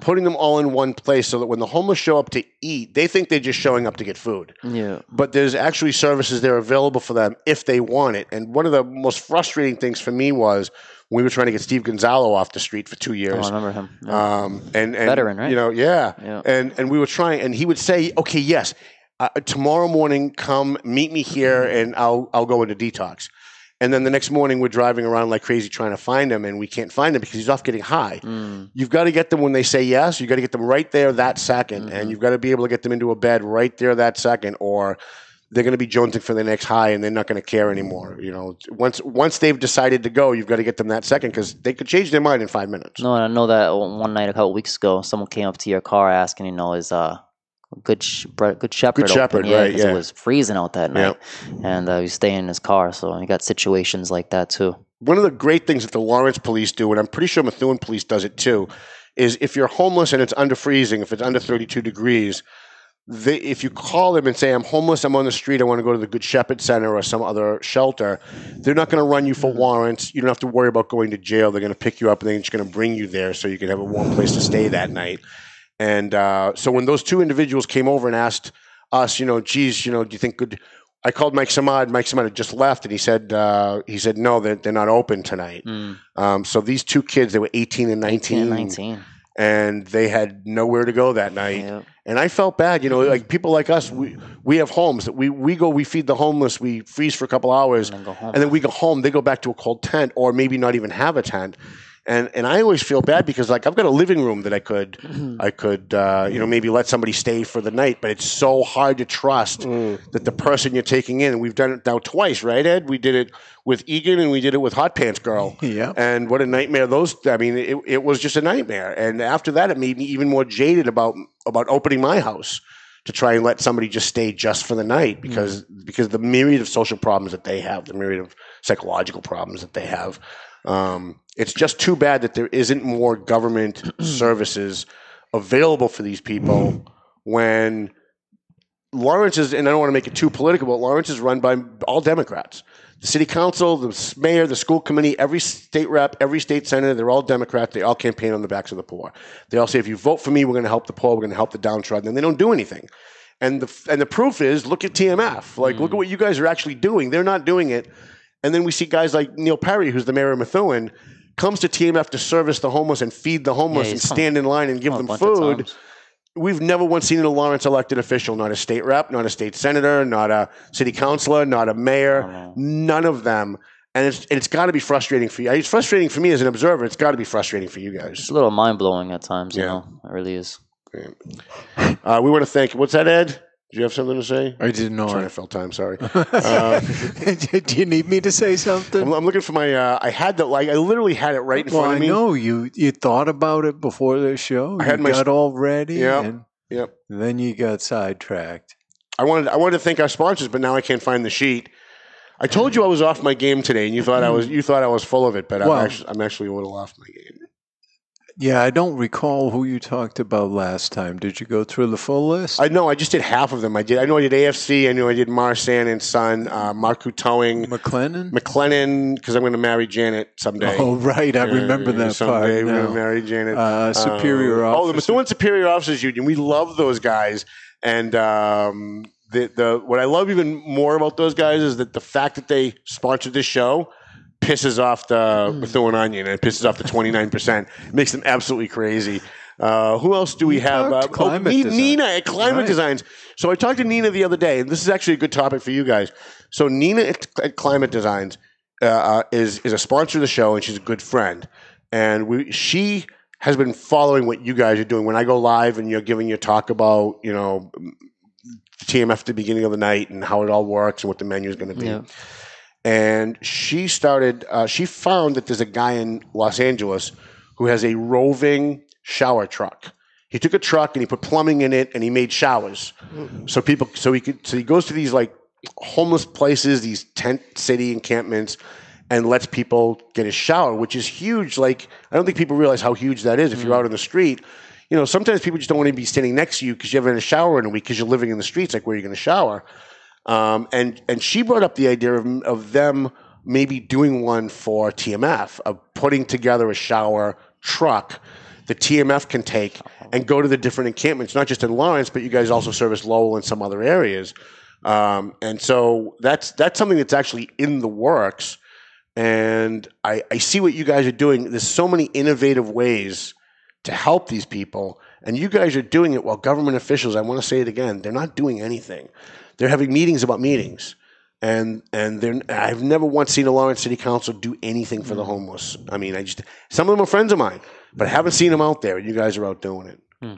putting them all in one place so that when the homeless show up to eat, they think they're just showing up to get food. yeah, But there's actually services there available for them if they want it. And one of the most frustrating things for me was we were trying to get Steve Gonzalo off the street for two oh, I remember him. Yeah. Um, and, and Veteran, right? You know, yeah. Yeah. And and we were trying, and he would say, "Okay, yes, uh, tomorrow morning, come meet me here, and I'll I'll go into detox." And then the next morning, we're driving around like crazy trying to find him, and we can't find him because he's off getting high. Mm. You've got to get them when they say yes. You've got to get them right there that 2nd Mm-hmm. and you've got to be able to get them into a bed right there that second, or they're going to be jonesing for the next high, and they're not going to care anymore. You know, once once they've decided to go, you've got to get them that second because they could change their mind in five minutes. No, and I know that one night a couple weeks ago, someone came up to your car asking, you know, is uh, good good shepherd Good? Shepherd, yeah, right, yeah. it was freezing out that night, Yep. and uh, he was staying in his car. So you got situations like that too. one of the great things that the Lawrence police do, and I'm pretty sure Methuen police does it too, is if you're homeless and it's under freezing, if it's under 32 degrees, they, if you call them and say, I'm homeless, I'm on the street, I want to go to the Good Shepherd Center or some other shelter, they're not going to run you for warrants. You don't have to worry about going to jail. They're going to pick you up and they're just going to bring you there so you can have a warm place to stay that night. And uh, so when those two individuals came over and asked us, you know, geez, you know, do you think good? I called Mike Samad. Mike Samad had just left, and he said, uh, he said, no, they're, they're not open tonight. Mm. Um, so these two kids, they were 18 and 19, 18 and 19. and they had nowhere to go that night. Yep. And I felt bad, you know, like people like us, we, we have homes that we, we go, we feed the homeless, we freeze for a couple hours, And then and then we go home. They go back to a cold tent, or maybe not even have a tent. And and I always feel bad because like I've got a living room that I could I could uh, you know maybe let somebody stay for the night, but it's so hard to trust that the person you're taking in. And we've done it now twice, right, Ed? We did it with Egan and we did it with Hot Pants Girl. Yeah. And what a nightmare those! I mean, it, it was just a nightmare. And after that, it made me even more jaded about about opening my house to try and let somebody just stay just for the night because because the myriad of social problems that they have, the myriad of psychological problems that they have. Um, it's just too bad that there isn't more government services available for these people when Lawrence is, and I don't want to make it too political, but Lawrence is run by all Democrats. The city council, the mayor, the school committee, every state rep, every state senator, they're all Democrats. They all campaign on the backs of the poor. They all say, if you vote for me, we're going to help the poor, we're going to help the downtrodden. And they don't do anything. And the, and the proof is, look at TMF. Like, look mm. at what you guys are actually doing. They're not doing it. And then we see guys like Neil Perry, who's the mayor of Methuen, comes to TMF to service the homeless and feed the homeless Yeah, and stand in line and give them food. We've never once seen a Lawrence elected official, not a state rep, not a state senator, not a city councilor, not a mayor, none of them. And it's it's got to be frustrating for you. It's frustrating for me as an observer. It's got to be frustrating for you guys. It's a little mind blowing at times. You Yeah. know, it really is. Uh, we want to thank. What's that, Ed? Do you have something to say? I didn't know. Sorry, I felt time. Sorry. Uh, Do you need me to say something? I'm, I'm looking for my. Uh, I had that. Like I literally had it right in well, front I of me. know you. You thought about it before the show. I had you my- got all ready. Yep. And Yep. then you got sidetracked. I wanted I wanted to thank our sponsors, but now I can't find the sheet. I told you I was off my game today, and you thought I was you thought I was full of it, but Well- I'm actually I'm actually a little off my game. Yeah, I don't recall who you talked about last time. Did you go through the full list? I know I just did half of them. I did. I know I did AFC. I know I did Marsan and Son, uh, Marku Towing, McLennan? McLennan, because I'm going to marry Janet someday. Oh, right. I remember yeah, that someday part. we're going to marry Janet. Uh, Superior Uh, Oh, the. Methuen Superior Officers Union. We love those guys, and um, the the what I love even more about those guys is that the fact that they sponsored this show pisses off the Hmm. Methuen Onion and it pisses off the 29 percent. Makes them absolutely crazy. Uh, who else do we You have? talked oh, Nina at Climate Right. Designs. So I talked to Nina the other day, and this is actually a good topic for you guys. So Nina at, at Climate Designs uh, uh, is is a sponsor of the show, and she's a good friend. And we she has been following what you guys are doing. When I go live and you're giving your talk about, you know, TMF at the beginning of the night and how it all works and what the menu is going to be. Yeah. And she started. Uh, she found that there's a guy in Los Angeles who has a roving shower truck. He took a truck and he put plumbing in it and he made showers. So people, so he could, so he goes to these like homeless places, these tent city encampments, and lets people get a shower, which is huge. Like I don't think people realize how huge that is. If you're out in the street, you know, sometimes people just don't want to be standing next to you because you haven't had a shower in a week because you're living in the streets. Like where are you going to shower? Um, and and she brought up the idea of of them maybe doing one for TMF of putting together a shower truck the TMF can take and go to the different encampments, not just in Lawrence, but you guys also service Lowell and some other areas. Um, and so that's that's something that's actually in the works. And I, I see what you guys are doing. There's so many innovative ways to help these people, and you guys are doing it while government officials. I want to say it again. They're not doing anything. They're having meetings about meetings, and and they're. I've never once seen a Lawrence City Council do anything for the hmm. homeless. I mean, I just some of them are friends of mine, but I haven't seen them out there. And you guys are out doing it. Hmm.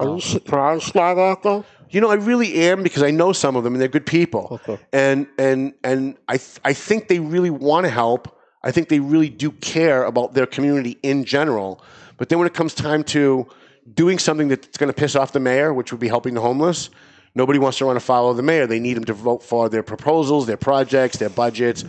Are you surprised by that, though? You know, I really am because I know some of them and they're good people. And and and I th- I think they really want to help. I think they really do care about their community in general. But then when it comes time to doing something that's going to piss off the mayor, which would be helping the homeless, nobody wants to run to follow the mayor. They need him to vote for their proposals, their projects, their budgets.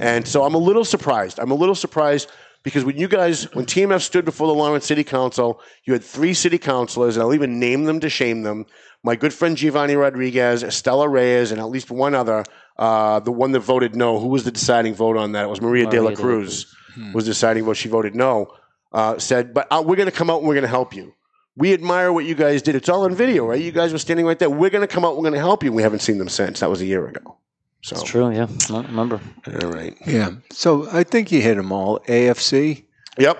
And so I'm a little surprised. I'm a little surprised because when you guys, when TMF stood before the Lawrence City Council, you had three city councilors, and I'll even name them to shame them. My good friend Giovanni Rodriguez, Estela Reyes, and at least one other, uh, the one that voted no. Who was the deciding vote on that? It was Maria, de la Maria de la Cruz was deciding vote. She voted no. Uh, said, but uh, we're going to come out and we're going to help you. We admire what you guys did. It's all on video, right? You guys were standing right there. We're going to come out. We're going to help you. We haven't seen them since. That was a year ago. So, It's true. Yeah. I remember. all right. Yeah. So I think you hit them all. AFC, Yep.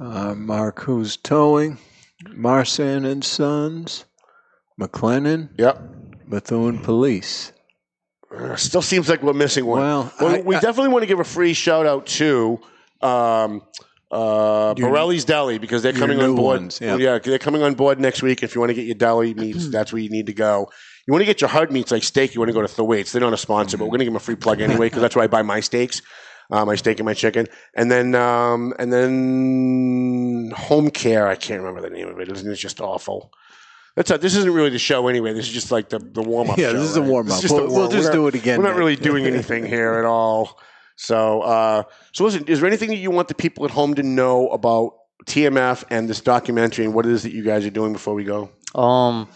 uh, Mark Who's Towing, Marsan and Sons, McLennan, Yep. Methuen Police. Uh, Still seems like we're missing one. Well, Well, I- we I- definitely want to give a free shout out to um, uh, Borelli's Deli because they're coming on board. ones, yeah. they're coming on board next week. If you want to get your deli meats, that's where you need to go. You want to get your hard meats like steak, you want to go to Thwaites. They're not a sponsor, but we're going to give them a free plug anyway because that's where I buy my steaks, uh, my steak and my chicken. And then um, and then home care. I can't remember the name of it. It's just awful. That's this isn't really the show anyway. This is just like the, the warm up. Yeah, this is a warm-up. We'll- we'll just We're not- do it again We're not really doing anything here at all. So, uh, so listen, is there anything that you want the people at home to know about TMF and this documentary and what it is that you guys are doing before we go? Um,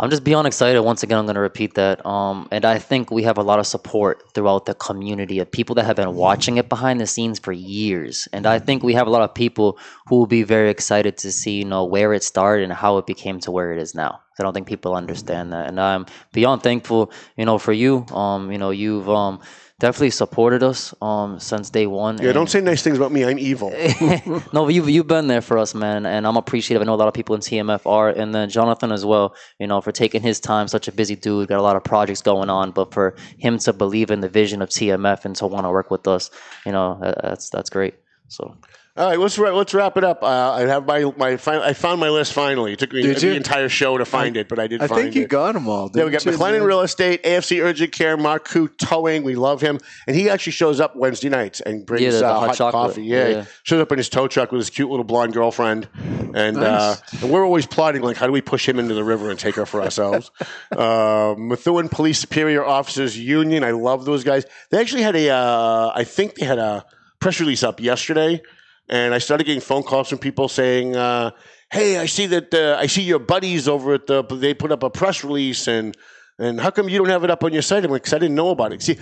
I'm just beyond excited. Once again, I'm going to repeat that. Um, and I think we have a lot of support throughout the community of people that have been watching it behind the scenes for years. And I think we have a lot of people who will be very excited to see, you know, where it started and how it became to where it is now. I don't think people understand that, and I'm beyond thankful, you know, for you. Um, you know, you've um definitely supported us um since day one. Yeah, don't say nice things about me. I'm evil. no, but you've you've been there for us, man, and I'm appreciative. I know a lot of people in TMF are, and then Jonathan as well. You know, for taking his time, such a busy dude, got a lot of projects going on, but for him to believe in the vision of TMF and to want to work with us, you know, that's that's great. So All right, let's wrap, let's wrap it up. Uh, I have my my fin- I found my list finally. It took me the entire show to find it, but I did. Find it. I find think you it. got them all. Yeah, we got didn't you, McLennan man? Real Estate, AFC Urgent Care, Mark Koo Towing. We love him, and he actually shows up Wednesday nights and brings Yeah, the- the uh, hot hot, coffee. Yeah, Yeah. shows up in his tow truck with his cute little blonde girlfriend, and uh, and we're always plotting like how do we push him into the river and take her for ourselves. uh, Methuen Police Superior Officers Union. I love those guys. They actually had a, uh, I think they had a press release up yesterday, and I started getting phone calls from people saying. Uh, Hey, I see that uh, I see your buddies over at the. They put up a press release, and and how come you don't have it up on your site? I'm like, 'Cause I didn't know about it. See,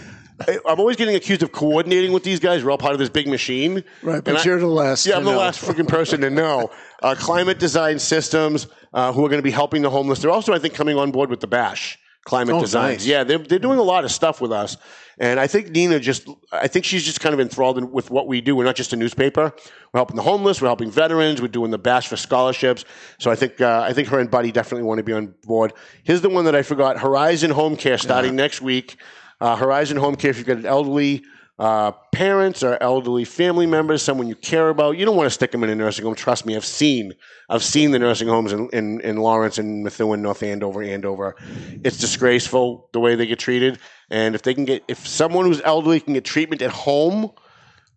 I- I'm always getting accused of coordinating with these guys. We're all part of this big machine. Right, but And I- you're the last. yeah, I'm the last freaking person to know. Uh, Climate Design Systems, uh, who are going to be helping the homeless. They're also, I think, coming on board with the Bash Climate Oh, Design. nice. Yeah, they're, they're doing a lot of stuff with us. And I think Nina just, I think she's just kind of enthralled in, with what we do. We're not just a newspaper. We're helping the homeless. We're helping veterans. We're doing the Bash for scholarships. So I think, uh, I think her and Buddy definitely want to be on board. Here's the one that I forgot: Horizon Home Care starting next week. Uh, Horizon Home Care. If you've got an elderly uh, parents or elderly family members, someone you care about, you don't want to stick them in a nursing home. Trust me, I've seen, I've seen the nursing homes in, in, in Lawrence and Methuen, North Andover, Andover. It's disgraceful the way they get treated. And if they can get, if someone who's elderly can get treatment at home,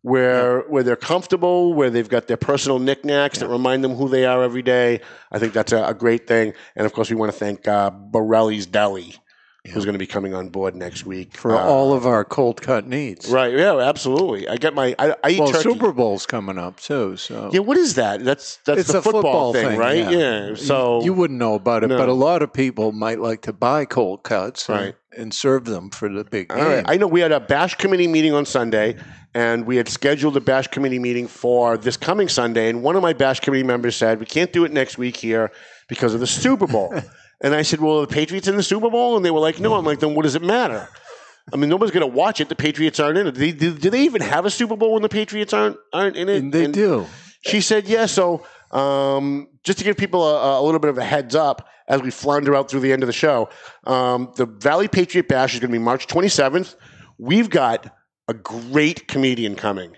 where where they're comfortable, where they've got their personal knickknacks that remind them who they are every day. I think that's a, a great thing. And of course, we want to thank uh, Borelli's Deli, who's going to be coming on board next week for Uh, all of our cold cut needs. Right? Yeah, absolutely. I get my. I, I eat Well, turkey. Super Bowl's coming up too, so yeah, what is that? That's that's it's the a football, thing, right? Yeah. So you wouldn't know about it, No. but a lot of people might like to buy cold cuts Right. And serve them for the big All game. right. I know we had a bash committee meeting on Sunday, and we had scheduled a bash committee meeting for this coming Sunday. And one of my bash committee members said, "We can't do it next week here because of the Super Bowl." and I said, "Well, are the Patriots in the Super Bowl?" And they were like, "No." I'm like, "Then what does it matter?" I mean, nobody's going to watch it. The Patriots aren't in it. Do they, do, do they even have a Super Bowl when the Patriots aren't aren't in it? and they And- do. She said, "Yeah." So, um, just to give people a, a little bit of a heads up as we flounder out through the end of the show, um, the Valley Patriot Bash is going to be March 27th. We've got a great comedian coming,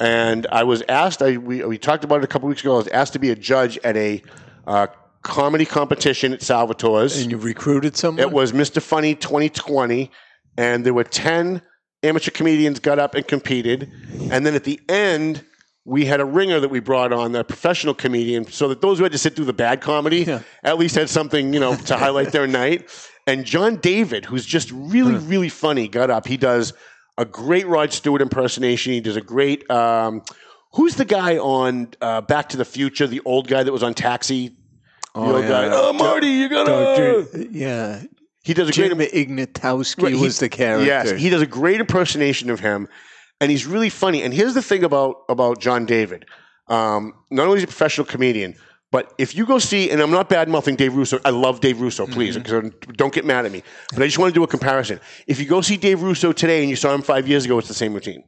and I was asked. I we, we talked about it a couple weeks ago. I was asked to be a judge at a uh, comedy competition at Salvatore's. And you recruited someone. It was Mr. Funny 2020, and there were 10 amateur comedians got up and competed. And then at the end, we had a ringer that we brought on, a professional comedian, so that those who had to sit through the bad comedy Yeah. at least had something, you know, to highlight their night. And John David, who's just really, really funny, got up. He does a great Rod Stewart impersonation. He does a great. Um, who's the guy on uh, Back to the Future? The old guy that was on Taxi. Oh, yeah. guy. Oh, Marty, you gotta. Dr. yeah, He does a great. Jim Ignatowski Right, he- was the character. Yes, he does a great impersonation of him, and he's really funny. And here's the thing about about John David: um, not only is he a professional comedian, but if you go see, and I'm not bad mouthing Dave Russo, I love Dave Russo. Please, Mm-hmm. don't get mad at me. But I just want to do a comparison. If you go see Dave Russo today and you saw him five years ago, it's the same routine.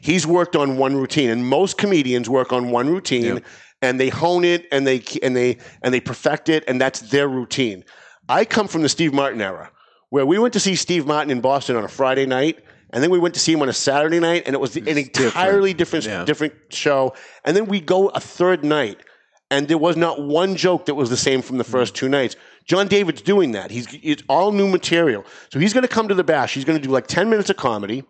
He's worked on one routine, and most comedians work on one routine, and they hone it, and they and they and they perfect it, and that's their routine. I come from the Steve Martin era, where we went to see Steve Martin in Boston on a Friday night, and then we went to see him on a Saturday night, and it was an entirely different Yeah. different show. And then we go a third night, and there was not one joke that was the same from the first two nights. John David's doing that. He's it's all new material. So he's going to come to the bash. He's going to do like 10 minutes of comedy.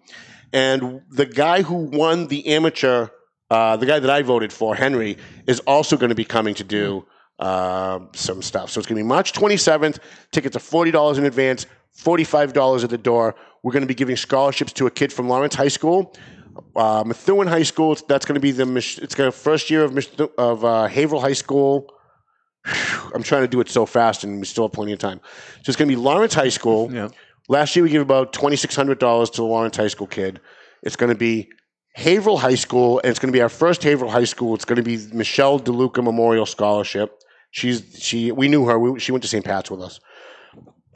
And the guy who won the amateur, uh, the guy that I voted for, Henry, is also going to be coming to do uh, some stuff. So it's going to be March 27th. Tickets are $40 in advance, $45 at the door. We're going to be giving scholarships to a kid from Lawrence High School. Uh, Methuen High School. That's going to be the it's going to first year of of uh, Haverhill High School. I'm trying to do it so fast, and we still have plenty of time. So it's going to be Lawrence High School. Yeah. Last year we gave about twenty six hundred dollars to the Lawrence High School kid. It's going to be Haverhill High School, and it's going to be our first Haverhill High School. It's going to be Michelle DeLuca Memorial Scholarship. She's she we knew her. We, she went to St. Pat's with us.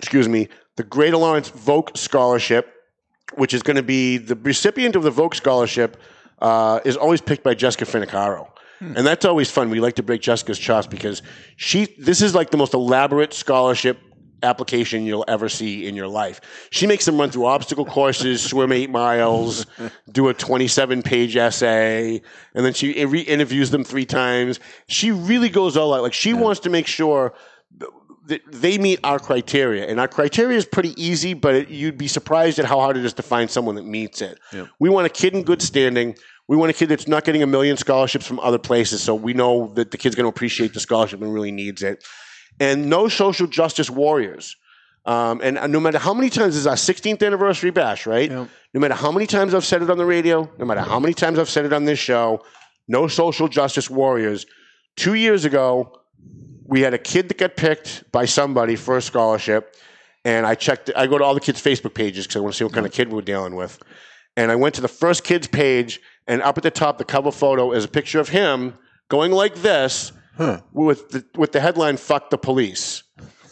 Excuse me. The Great Lawrence Voc Scholarship, which is going to be the recipient of the Voc Scholarship, uh, is always picked by Jessica Finicaro. And that's always fun. We like to break Jessica's chops because she. This is like the most elaborate scholarship application you'll ever see in your life. She makes them run through obstacle courses, swim eight miles, do a 27 page essay, and then she re interviews them three times. She really goes all out. Like she wants to make sure they meet our criteria. And our criteria is pretty easy, but it, you'd be surprised at how hard it is to find someone that meets it. We want a kid in good standing. We want a kid that's not getting a million scholarships from other places, so we know that the kid's going to appreciate the scholarship and really needs it. And no social justice warriors. Um, and uh, no matter how many times this is our 16th anniversary bash, right? No matter how many times I've said it on the radio, no matter how many times I've said it on this show, no social justice warriors. Two years ago, we had a kid that got picked by somebody for a scholarship, and I checked. I go to all the kids' Facebook pages because I want to see what kind of kid we're dealing with. And I went to the first kid's page, and up at the top, the cover photo is a picture of him going like this with the with the headline "Fuck the police."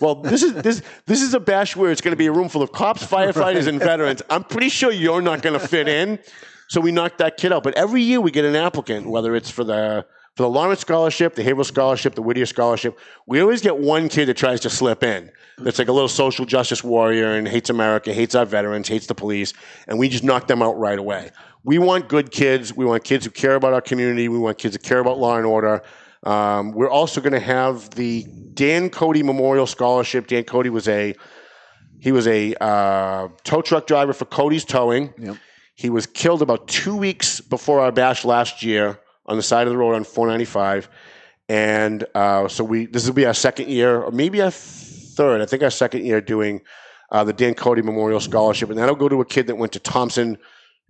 Well, this is this this is a bash where it's going to be a room full of cops, firefighters, and veterans. I'm pretty sure you're not going to fit in, so we knocked that kid out. But every year we get an applicant, whether it's for the for the Lawrence Scholarship, the Haverhill Scholarship, the Whittier Scholarship. We always get one kid that tries to slip in. That's like a little social justice warrior and hates America, hates our veterans, hates the police, and we just knock them out right away. We want good kids. We want kids who care about our community. We want kids who care about law and order. Um, we're also going to have the Dan Cody Memorial Scholarship. Dan Cody was a he was a uh, tow truck driver for Cody's Towing. He was killed about two weeks before our bash last year on the side of the road on 495, and uh, so we this will be our second year, or maybe our third. I think our second year doing uh, the Dan Cody Memorial Scholarship, and that'll go to a kid that went to Thompson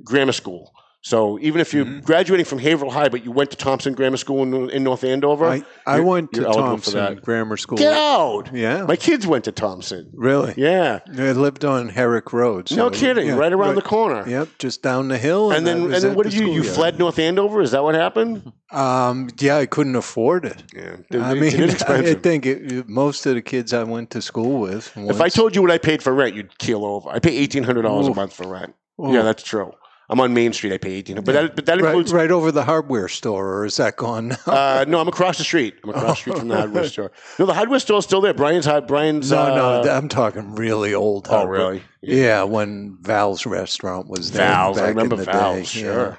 Grammar School. So even if you're Mm-hmm. graduating from Haverhill High, but you went to Thompson Grammar School in, in North Andover, I, I you're- went to you're Thompson Grammar School. Get out! Yeah. My kids went to Thompson. Really? Yeah. I lived on Herrick Road. No kidding, right around the corner. Yep, just down the hill. And then, I and then at what the did you? You schoolyard. fled North Andover? Is that what happened? Um, yeah, I couldn't afford it. Yeah, I it mean, is I think it, most of the kids I went to school with. If I told you what I paid for rent, you'd keel over. I pay eighteen hundred dollars a month for rent. Oof. Yeah, that's true. I'm on Main Street. I pay eighteen, but that but that right, includes. right over the hardware store, or is that gone? Uh, no, I'm across the street. I'm across the street from the hardware store. No, the hardware store is still there. Brian's hard. Brian's. no, uh, no, I'm talking really old. Oh, hardware. really? Yeah, when Val's restaurant was there. Val's. I remember Val's. Day. Sure.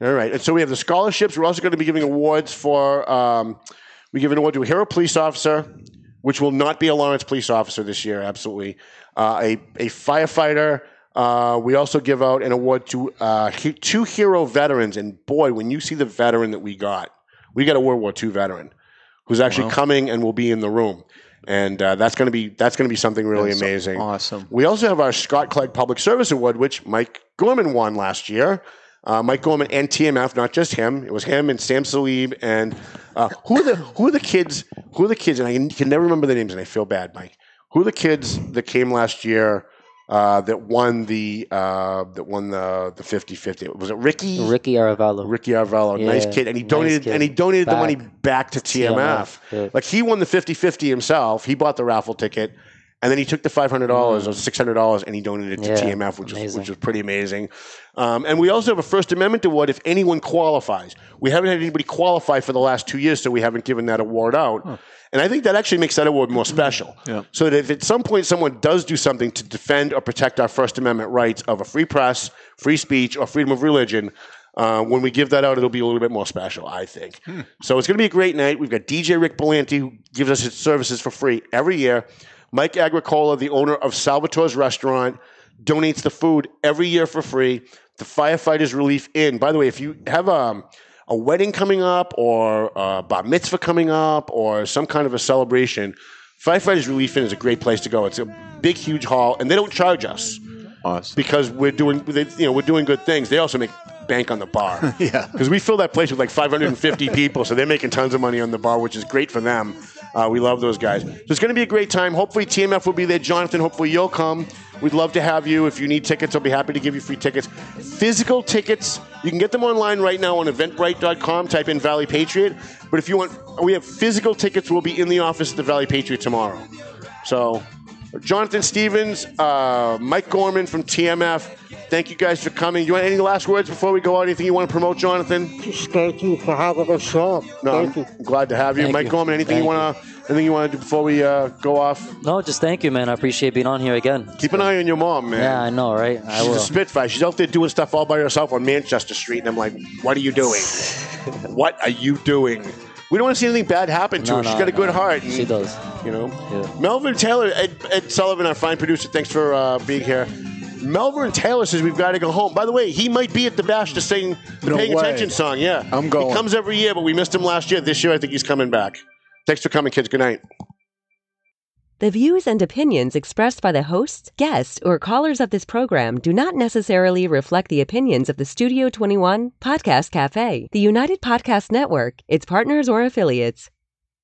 All right, and so we have the scholarships. We're also going to be giving awards for. Um, we give an award to a hero police officer, which will not be a Lawrence police officer this year. Absolutely, uh, a a firefighter. Uh, we also give out an award to uh, he, two hero veterans, and boy, when you see the veteran that we got, we got a World War II veteran who's actually Wow. coming and will be in the room, and uh, that's going to be that's going to be something really That's amazing. Awesome. We also have our Scott Clegg Public Service Award, which Mike Gorman won last year. Uh, Mike Gorman and TMF, not just him. It was him and Sam Salib and uh, who are the who are the kids? Who are the kids? And I can, can never remember the names, and I feel bad, Mike. Who are the kids that came last year uh, that won the uh, that won the the 50-50? Was it Ricky? Ricky Aravallo. Ricky Arvello, nice kid, and he nice donated kid. and he donated the money back to TMF. TMF, yeah. Like he won the 50-50 himself. He bought the raffle ticket, And then he took the five hundred dollars or six hundred dollars and he donated it to Yeah, TMF, which was which was pretty amazing. Um, and we also have a First Amendment award if anyone qualifies. We haven't had anybody qualify for the last two years, so we haven't given that award out. And I think that actually makes that award more special. Yeah. So that if at some point someone does do something to defend or protect our First Amendment rights of a free press, free speech, or freedom of religion, uh, when we give that out, it'll be a little bit more special, I think. So it's going to be a great night. We've got DJ Rick Belanti, who gives us his services for free every year. Mike Agricola, the owner of Salvatore's Restaurant, donates the food every year for free. to Firefighters Relief Inn. By the way, if you have um, a wedding coming up or a bar mitzvah coming up or some kind of a celebration, Firefighters Relief Inn is a great place to go. It's a big, huge hall, and they don't charge us Awesome. because we're doing, they, you know, we're doing good things. They also make bank on the bar. Yeah. Because we fill that place with like 550 people, so they're making tons of money on the bar, which is great for them. Uh, we love those guys. So it's going to be a great time. Hopefully, TMF will be there. Jonathan, hopefully you'll come. We'd love to have you. If you need tickets, I'll be happy to give you free tickets. Physical tickets, you can get them online right now on eventbrite.com. Type in Valley Patriot. But if you want, we have physical tickets. We'll be in the office at the Valley Patriot tomorrow. So, Jonathan Stevens, uh, Mike Gorman from TMF, thank you guys for coming. Do you want any last words before we go out? Anything you want to promote, Jonathan? Just thank you for having us on. No, Thank I'm you. glad to have you, Thank Mike you. Gorman. Anything you want to? Anything you want to do before we uh, go off? No, just thank you, man. I appreciate being on here again. Keep an eye on your mom, man. Yeah, I know, right? I She's will. a spitfire. She's out there doing stuff all by herself on Manchester Street, and I'm like, "What are you doing? what are you doing?" We don't want to see anything bad happen to No, her. She's got a good no. heart. and, She does. You know, Yeah. Melvin Taylor, Ed, Ed Sullivan, our fine producer. Thanks for uh, being here. Melvin Taylor says we've got to go home. By the way, he might be at the bash to sing the No Paying way. Attention song. Yeah, I'm going. He comes every year, but we missed him last year. This year, I think he's coming back. Thanks for coming, kids. Good night. The views and opinions expressed by the hosts, guests, or callers of this program do not necessarily reflect the opinions of the Studio 21 Podcast Cafe, the United Podcast Network, its partners, or affiliates.